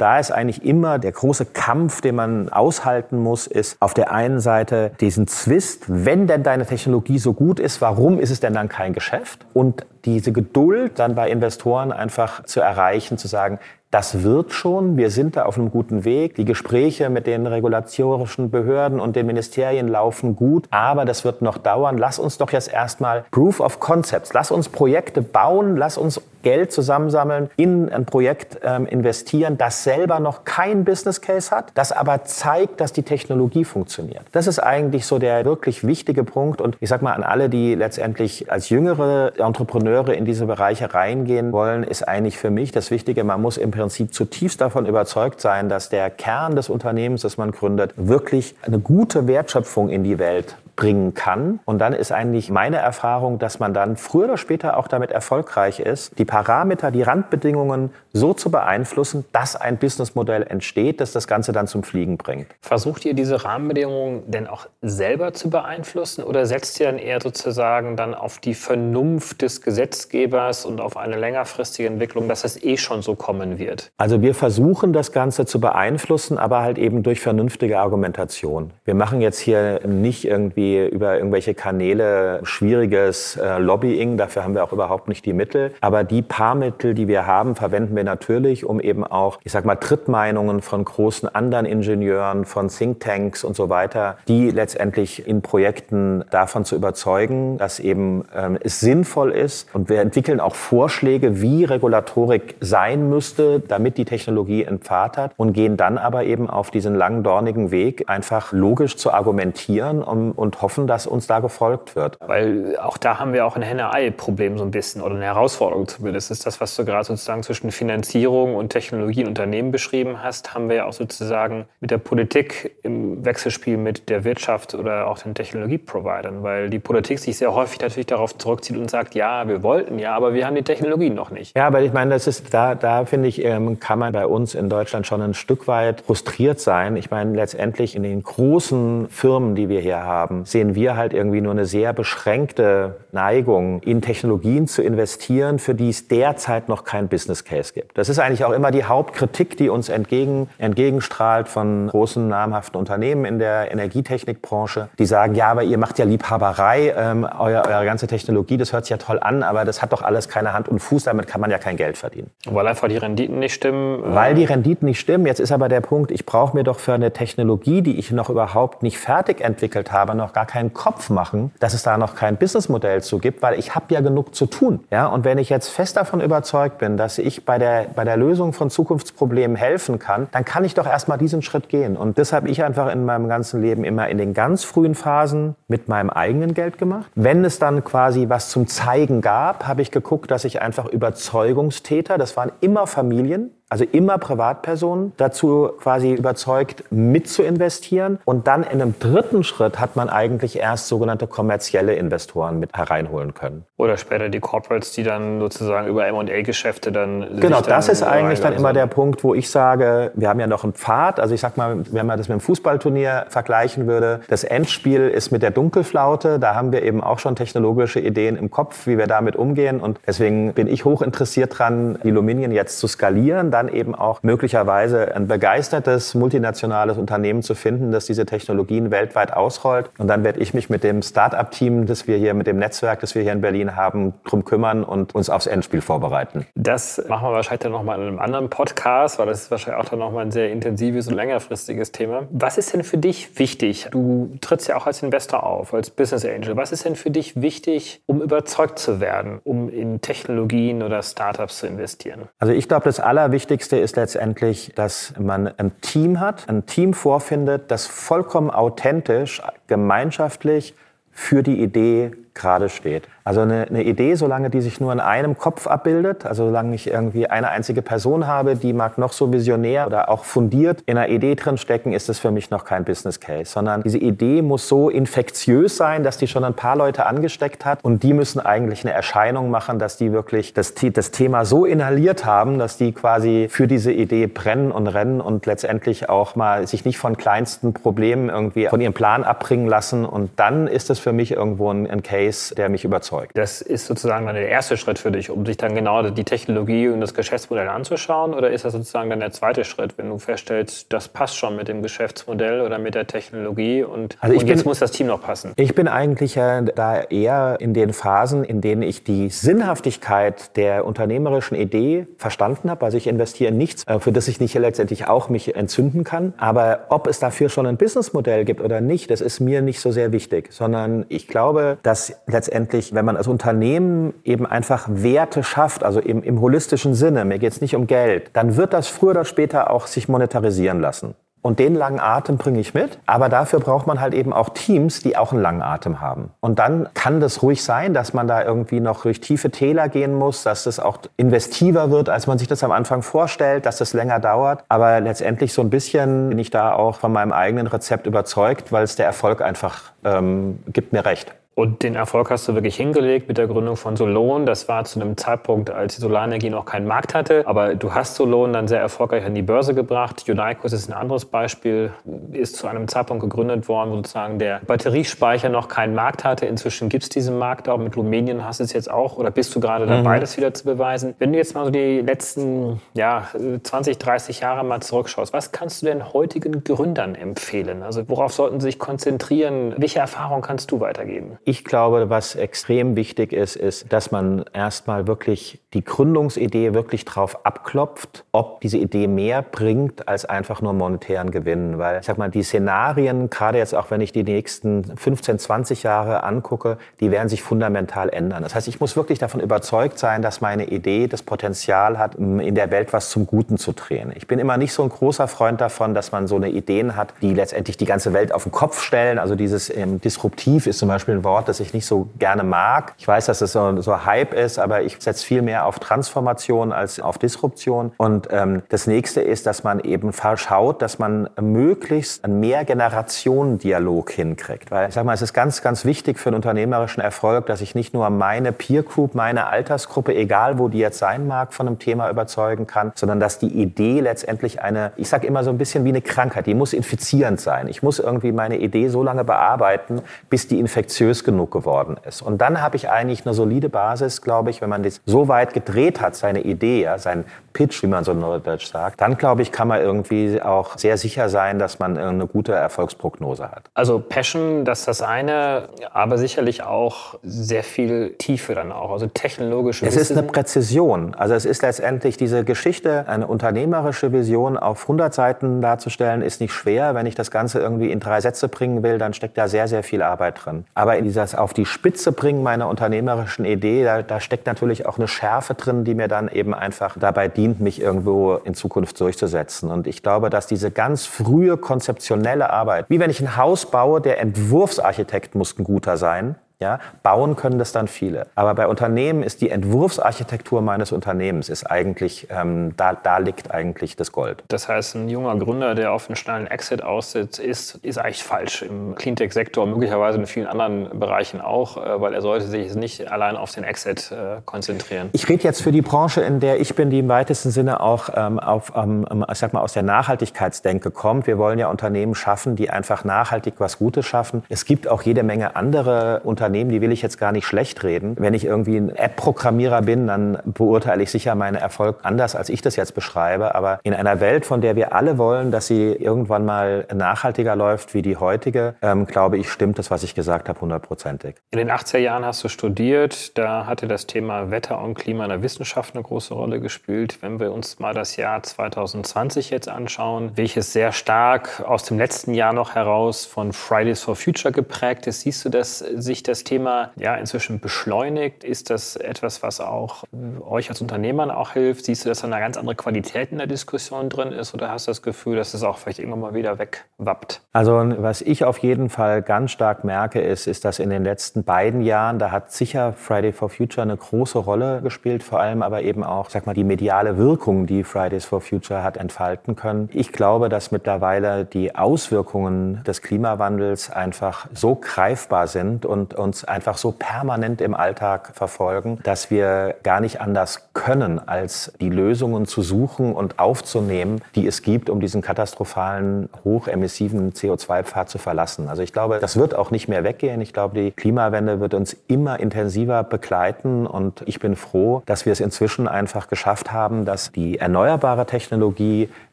da ist eigentlich immer der große Kampf, den man aushalten muss, ist auf der einen Seite diesen Zwist, wenn denn deine Technologie so gut ist, warum ist es denn dann kein Geschäft? Und diese Geduld dann bei Investoren einfach zu erreichen, zu sagen, Das wird schon. Wir sind da auf einem guten Weg. Die Gespräche mit den regulatorischen Behörden und den Ministerien laufen gut. Aber das wird noch dauern. Lass uns doch jetzt erstmal Proof of Concepts. Lass uns Projekte bauen. Lass uns Geld zusammensammeln, in ein Projekt ähm, investieren, das selber noch kein Business Case hat, das aber zeigt, dass die Technologie funktioniert. Das ist eigentlich so der wirklich wichtige Punkt. Und ich sag mal an alle, die letztendlich als jüngere Entrepreneure in diese Bereiche reingehen wollen, ist eigentlich für mich das Wichtige, man muss im Prinzip zutiefst davon überzeugt sein, dass der Kern des Unternehmens, das man gründet, wirklich eine gute Wertschöpfung in die Welt bringen kann. Und dann ist eigentlich meine Erfahrung, dass man dann früher oder später auch damit erfolgreich ist, die Parameter, die Randbedingungen so zu beeinflussen, dass ein Businessmodell entsteht, das das Ganze dann zum Fliegen bringt. Versucht ihr diese Rahmenbedingungen denn auch selber zu beeinflussen oder setzt ihr dann eher sozusagen dann auf die Vernunft des Gesetzgebers und auf eine längerfristige Entwicklung, dass es eh schon so kommen wird? Also wir versuchen das Ganze zu beeinflussen, aber halt eben durch vernünftige Argumentation. Wir machen jetzt hier nicht irgendwie über irgendwelche Kanäle schwieriges äh, Lobbying, dafür haben wir auch überhaupt nicht die Mittel, aber die paar Mittel, die wir haben, verwenden wir natürlich, um eben auch, ich sag mal, Trittmeinungen von großen anderen Ingenieuren, von Thinktanks und so weiter, die letztendlich in Projekten davon zu überzeugen, dass eben ähm, es sinnvoll ist. Und wir entwickeln auch Vorschläge, wie Regulatorik sein müsste, damit die Technologie einen Pfad hat und gehen dann aber eben auf diesen langen, dornigen Weg, einfach logisch zu argumentieren um, und hoffen, dass uns da gefolgt wird. Weil auch da haben wir auch ein Henne-Ei-Problem so ein bisschen oder eine Herausforderung zumindest. Das ist das, was du gerade sozusagen zwischen Finanzierung und Technologie und Unternehmen beschrieben hast, haben wir ja auch sozusagen mit der Politik im Wechselspiel mit der Wirtschaft oder auch den Technologieprovidern, weil die Politik sich sehr häufig natürlich darauf zurückzieht und sagt, ja, wir wollten ja, aber wir haben die Technologien noch nicht. Ja, aber ich meine, das ist da, da finde ich, ähm, kann man bei uns in Deutschland schon ein Stück weit frustriert sein. Ich meine, letztendlich in den großen Firmen, die wir hier haben, sehen wir halt irgendwie nur eine sehr beschränkte Neigung, in Technologien zu investieren, für die es derzeit noch kein Business Case gibt. Das ist eigentlich auch immer die Hauptkritik, die uns entgegen, entgegenstrahlt von großen namhaften Unternehmen in der Energietechnikbranche, die sagen, ja, aber ihr macht ja Liebhaberei, ähm, euer, eure ganze Technologie, das hört sich ja toll an, aber das hat doch alles keine Hand und Fuß, damit kann man ja kein Geld verdienen. Weil einfach die Renditen nicht stimmen. Äh Weil die Renditen nicht stimmen. Jetzt ist aber der Punkt, ich brauche mir doch für eine Technologie, die ich noch überhaupt nicht fertig entwickelt habe, noch gar keinen Kopf machen, dass es da noch kein Businessmodell zu gibt, weil ich habe ja genug zu tun. Ja, und wenn ich jetzt fest davon überzeugt bin, dass ich bei der, bei der Lösung von Zukunftsproblemen helfen kann, dann kann ich doch erstmal diesen Schritt gehen. Und das habe ich einfach in meinem ganzen Leben immer in den ganz frühen Phasen mit meinem eigenen Geld gemacht. Wenn es dann quasi was zum Zeigen gab, habe ich geguckt, dass ich einfach Überzeugungstäter, das waren immer Familien, also immer Privatpersonen dazu quasi überzeugt, mit zu investieren. Und dann in einem dritten Schritt hat man eigentlich erst sogenannte kommerzielle Investoren mit hereinholen können. Oder später die Corporates, die dann sozusagen über M&A-Geschäfte dann... Genau, das ist eigentlich dann immer der Punkt, wo ich sage, wir haben ja noch einen Pfad. Also ich sag mal, wenn man das mit dem Fußballturnier vergleichen würde, das Endspiel ist mit der Dunkelflaute. Da haben wir eben auch schon technologische Ideen im Kopf, wie wir damit umgehen. Und deswegen bin ich hoch interessiert dran, die Luminien jetzt zu skalieren. Da dann eben auch möglicherweise ein begeistertes multinationales Unternehmen zu finden, das diese Technologien weltweit ausrollt. Und dann werde ich mich mit dem Start-up-Team, das wir hier, mit dem Netzwerk, das wir hier in Berlin haben, drum kümmern und uns aufs Endspiel vorbereiten. Das machen wir wahrscheinlich dann nochmal in einem anderen Podcast, weil das ist wahrscheinlich auch dann nochmal ein sehr intensives und längerfristiges Thema. Was ist denn für dich wichtig? Du trittst ja auch als Investor auf, als Business Angel. Was ist denn für dich wichtig, um überzeugt zu werden, um in Technologien oder Startups zu investieren? Also ich glaube, das Allerwichtigste Wichtigste ist letztendlich, dass man ein Team hat, ein Team vorfindet, das vollkommen authentisch, gemeinschaftlich für die Idee gerade steht. Also eine, eine, Idee, solange die sich nur in einem Kopf abbildet, also solange ich irgendwie eine einzige Person habe, die mag noch so visionär oder auch fundiert in einer Idee drin stecken, ist es für mich noch kein Business Case, sondern diese Idee muss so infektiös sein, dass die schon ein paar Leute angesteckt hat. Und die müssen eigentlich eine Erscheinung machen, dass die wirklich das, das Thema so inhaliert haben, dass die quasi für diese Idee brennen und rennen und letztendlich auch mal sich nicht von kleinsten Problemen irgendwie von ihrem Plan abbringen lassen. Und dann ist es für mich irgendwo ein, ein Case, der mich überzeugt. Das ist sozusagen dann der erste Schritt für dich, um sich dann genau die Technologie und das Geschäftsmodell anzuschauen? Oder ist das sozusagen dann der zweite Schritt, wenn du feststellst, das passt schon mit dem Geschäftsmodell oder mit der Technologie und, also und jetzt muss das Team noch passen? Ich bin eigentlich ja da eher in den Phasen, in denen ich die Sinnhaftigkeit der unternehmerischen Idee verstanden habe. Also ich investiere in nichts, äh, für das ich nicht letztendlich auch mich entzünden kann. Aber ob es dafür schon ein Businessmodell gibt oder nicht, das ist mir nicht so sehr wichtig, sondern ich glaube, dass letztendlich, wenn man als Unternehmen eben einfach Werte schafft, also im, im holistischen Sinne, mir geht es nicht um Geld, dann wird das früher oder später auch sich monetarisieren lassen. Und den langen Atem bringe ich mit. Aber dafür braucht man halt eben auch Teams, die auch einen langen Atem haben. Und dann kann das ruhig sein, dass man da irgendwie noch durch tiefe Täler gehen muss, dass das auch investiver wird, als man sich das am Anfang vorstellt, dass das länger dauert. Aber letztendlich so ein bisschen bin ich da auch von meinem eigenen Rezept überzeugt, weil es der Erfolg einfach ähm, gibt mir recht. Und den Erfolg hast du wirklich hingelegt mit der Gründung von Solon. Das war zu einem Zeitpunkt, als die Solarenergie noch keinen Markt hatte. Aber du hast Solon dann sehr erfolgreich an die Börse gebracht. Unicos ist ein anderes Beispiel, ist zu einem Zeitpunkt gegründet worden, wo sozusagen der Batteriespeicher noch keinen Markt hatte. Inzwischen gibt es diesen Markt auch. Mit Rumänien hast du es jetzt auch oder bist du gerade dabei, mhm. das wieder zu beweisen. Wenn du jetzt mal so die letzten ja, 20, 30 Jahre mal zurückschaust, was kannst du denn heutigen Gründern empfehlen? Also worauf sollten sie sich konzentrieren? Welche Erfahrung kannst du weitergeben? Ich glaube, was extrem wichtig ist, ist, dass man erstmal wirklich die Gründungsidee wirklich drauf abklopft, ob diese Idee mehr bringt als einfach nur monetären Gewinn. Weil ich sag mal, die Szenarien, gerade jetzt auch wenn ich die nächsten 15, 20 Jahre angucke, die werden sich fundamental ändern. Das heißt, ich muss wirklich davon überzeugt sein, dass meine Idee das Potenzial hat, in der Welt was zum Guten zu drehen. Ich bin immer nicht so ein großer Freund davon, dass man so eine Ideen hat, die letztendlich die ganze Welt auf den Kopf stellen. Also dieses ähm, Disruptiv ist zum Beispiel ein Wort, Wort, das ich nicht so gerne mag. Ich weiß, dass es so, so Hype ist, aber ich setze viel mehr auf Transformation als auf Disruption. Und ähm, das nächste ist, dass man eben verschaut, dass man möglichst einen Mehrgenerationen-Dialog hinkriegt. Weil ich sag mal, es ist ganz, ganz wichtig für einen unternehmerischen Erfolg, dass ich nicht nur meine Peer Group, meine Altersgruppe, egal wo die jetzt sein mag, von einem Thema überzeugen kann, sondern dass die Idee letztendlich eine, ich sage immer so ein bisschen wie eine Krankheit, die muss infizierend sein. Ich muss irgendwie meine Idee so lange bearbeiten, bis die infektiös genug geworden ist. Und dann habe ich eigentlich eine solide Basis, glaube ich, wenn man das so weit gedreht hat, seine Idee, ja, sein Pitch, wie man so in Neudeutsch sagt, dann glaube ich, kann man irgendwie auch sehr sicher sein, dass man eine gute Erfolgsprognose hat. Also Passion, das ist das eine, aber sicherlich auch sehr viel Tiefe dann auch, also technologische Es ist eine Präzision. Also es ist letztendlich diese Geschichte, eine unternehmerische Vision auf 100 Seiten darzustellen, ist nicht schwer. Wenn ich das Ganze irgendwie in drei Sätze bringen will, dann steckt da sehr, sehr viel Arbeit drin. Aber in dieses auf die Spitze bringen meiner unternehmerischen Idee, da, da steckt natürlich auch eine Schärfe drin, die mir dann eben einfach dabei dient, dient, mich irgendwo in Zukunft durchzusetzen. Und ich glaube, dass diese ganz frühe konzeptionelle Arbeit, wie wenn ich ein Haus baue, der Entwurfsarchitekt muss ein guter sein, ja, bauen können das dann viele. Aber bei Unternehmen ist die Entwurfsarchitektur meines Unternehmens ist eigentlich, ähm, da, da liegt eigentlich das Gold. Das heißt, ein junger Gründer, der auf einen schnellen Exit aussitzt, ist, ist eigentlich falsch im Cleantech-Sektor, möglicherweise in vielen anderen Bereichen auch, äh, weil er sollte sich nicht allein auf den Exit äh, konzentrieren. Ich rede jetzt für die Branche, in der ich bin, die im weitesten Sinne auch ähm, auf, ähm, ich sag mal, aus der Nachhaltigkeitsdenke kommt. Wir wollen ja Unternehmen schaffen, die einfach nachhaltig was Gutes schaffen. Es gibt auch jede Menge andere Unternehmen, Unternehmen, die will ich jetzt gar nicht schlecht reden. Wenn ich irgendwie ein App-Programmierer bin, dann beurteile ich sicher meinen Erfolg anders, als ich das jetzt beschreibe. Aber in einer Welt, von der wir alle wollen, dass sie irgendwann mal nachhaltiger läuft wie die heutige, ähm, glaube ich, stimmt das, was ich gesagt habe, hundertprozentig. In den 80er Jahren hast du studiert. Da hatte das Thema Wetter und Klima in der Wissenschaft eine große Rolle gespielt. Wenn wir uns mal das Jahr 2020 jetzt anschauen, welches sehr stark aus dem letzten Jahr noch heraus von Fridays for Future geprägt ist, siehst du, dass sich das Thema ja inzwischen beschleunigt? Ist das etwas, was auch euch als Unternehmern auch hilft? Siehst du, dass da eine ganz andere Qualität in der Diskussion drin ist oder hast du das Gefühl, dass es auch vielleicht irgendwann mal wieder wegwappt? Also was ich auf jeden Fall ganz stark merke, ist, ist, dass in den letzten beiden Jahren, da hat sicher Friday for Future eine große Rolle gespielt, vor allem aber eben auch, sag mal, die mediale Wirkung, die Fridays for Future hat entfalten können. Ich glaube, dass mittlerweile die Auswirkungen des Klimawandels einfach so greifbar sind und uns einfach so permanent im Alltag verfolgen, dass wir gar nicht anders können, als die Lösungen zu suchen und aufzunehmen, die es gibt, um diesen katastrophalen, hochemissiven CO2-Pfad zu verlassen. Also ich glaube, das wird auch nicht mehr weggehen. Ich glaube, die Klimawende wird uns immer intensiver begleiten und ich bin froh, dass wir es inzwischen einfach geschafft haben, dass die erneuerbare Technologie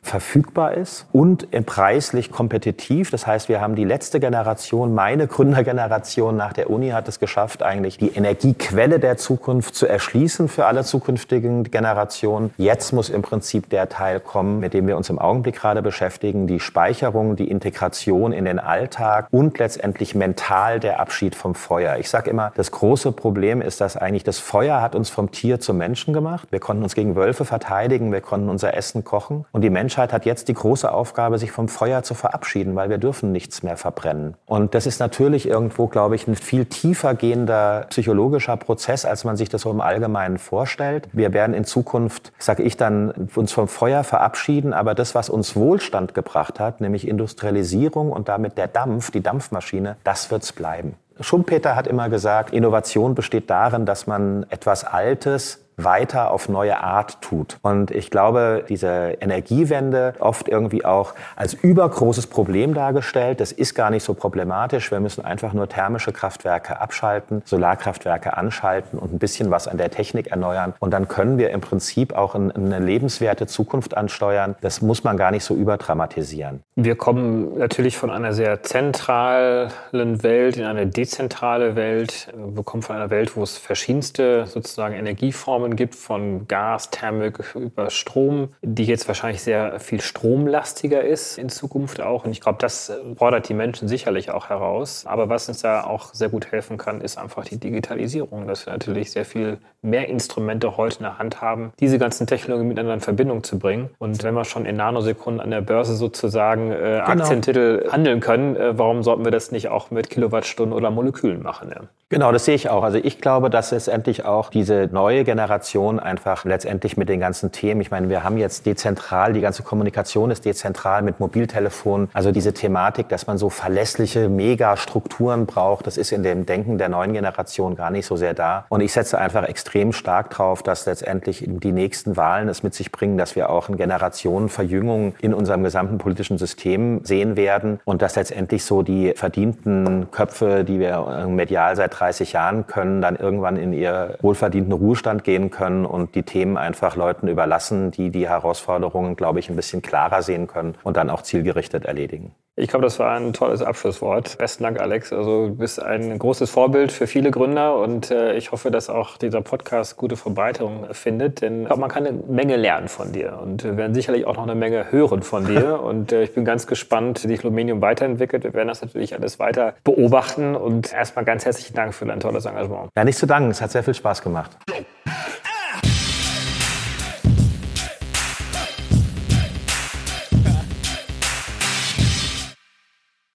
verfügbar ist und preislich kompetitiv. Das heißt, wir haben die letzte Generation, meine Gründergeneration nach der Uni hat es geschafft, eigentlich die Energiequelle der Zukunft zu erschließen für alle zukünftigen Generationen. Jetzt muss im Prinzip der Teil kommen, mit dem wir uns im Augenblick gerade beschäftigen, die Speicherung, die Integration in den Alltag und letztendlich mental der Abschied vom Feuer. Ich sage immer, das große Problem ist, dass eigentlich das Feuer hat uns vom Tier zum Menschen gemacht. Wir konnten uns gegen Wölfe verteidigen, wir konnten unser Essen kochen und die Menschheit hat jetzt die große Aufgabe, sich vom Feuer zu verabschieden, weil wir dürfen nichts mehr verbrennen. Und das ist natürlich irgendwo, glaube ich, ein viel tiefer gehender psychologischer Prozess, als man sich das so im Allgemeinen vorstellt. Wir werden in Zukunft, sage ich dann, uns vom Feuer verabschieden, aber das, was uns Wohlstand gebracht hat, nämlich Industrialisierung und damit der Dampf, die Dampfmaschine, das wird's bleiben. Schumpeter hat immer gesagt, Innovation besteht darin, dass man etwas Altes weiter auf neue Art tut. Und ich glaube, diese Energiewende oft irgendwie auch als übergroßes Problem dargestellt. Das ist gar nicht so problematisch. Wir müssen einfach nur thermische Kraftwerke abschalten, Solarkraftwerke anschalten und ein bisschen was an der Technik erneuern. Und dann können wir im Prinzip auch eine lebenswerte Zukunft ansteuern. Das muss man gar nicht so überdramatisieren. Wir kommen natürlich von einer sehr zentralen Welt in eine dezentrale Welt. Wir kommen von einer Welt, wo es verschiedenste sozusagen Energieformen Formen gibt, von Gas, Thermik über Strom, die jetzt wahrscheinlich sehr viel stromlastiger ist in Zukunft auch. Und ich glaube, das fordert die Menschen sicherlich auch heraus. Aber was uns da auch sehr gut helfen kann, ist einfach die Digitalisierung, dass wir natürlich sehr viel mehr Instrumente heute in der Hand haben, diese ganzen Technologien miteinander in Verbindung zu bringen. Und wenn wir schon in Nanosekunden an der Börse sozusagen äh, genau. Aktientitel handeln können, äh, warum sollten wir das nicht auch mit Kilowattstunden oder Molekülen machen? Ja? Genau, das sehe ich auch. Also ich glaube, dass es endlich auch diese neue Generation einfach letztendlich mit den ganzen Themen, ich meine, wir haben jetzt dezentral, die ganze Kommunikation ist dezentral mit Mobiltelefonen. Also diese Thematik, dass man so verlässliche Megastrukturen braucht, das ist in dem Denken der neuen Generation gar nicht so sehr da. Und ich setze einfach extrem stark drauf, dass letztendlich die nächsten Wahlen es mit sich bringen, dass wir auch eine Generationenverjüngung in unserem gesamten politischen System sehen werden und dass letztendlich so die verdienten Köpfe, die wir medial seit 30 Jahren können dann irgendwann in ihr wohlverdienten Ruhestand gehen können und die Themen einfach Leuten überlassen, die die Herausforderungen, glaube ich, ein bisschen klarer sehen können und dann auch zielgerichtet erledigen. Ich glaube, das war ein tolles Abschlusswort. Besten Dank, Alex. Also du bist ein großes Vorbild für viele Gründer und äh, ich hoffe, dass auch dieser Podcast gute Verbreitung findet, denn ich glaube, man kann eine Menge lernen von dir und wir werden sicherlich auch noch eine Menge hören von dir und äh, ich bin ganz gespannt, wie sich Luminium weiterentwickelt. Wir werden das natürlich alles weiter beobachten und erstmal ganz herzlichen Dank für dein tolles Engagement. Ja, nicht zu danken. Es hat sehr viel Spaß gemacht.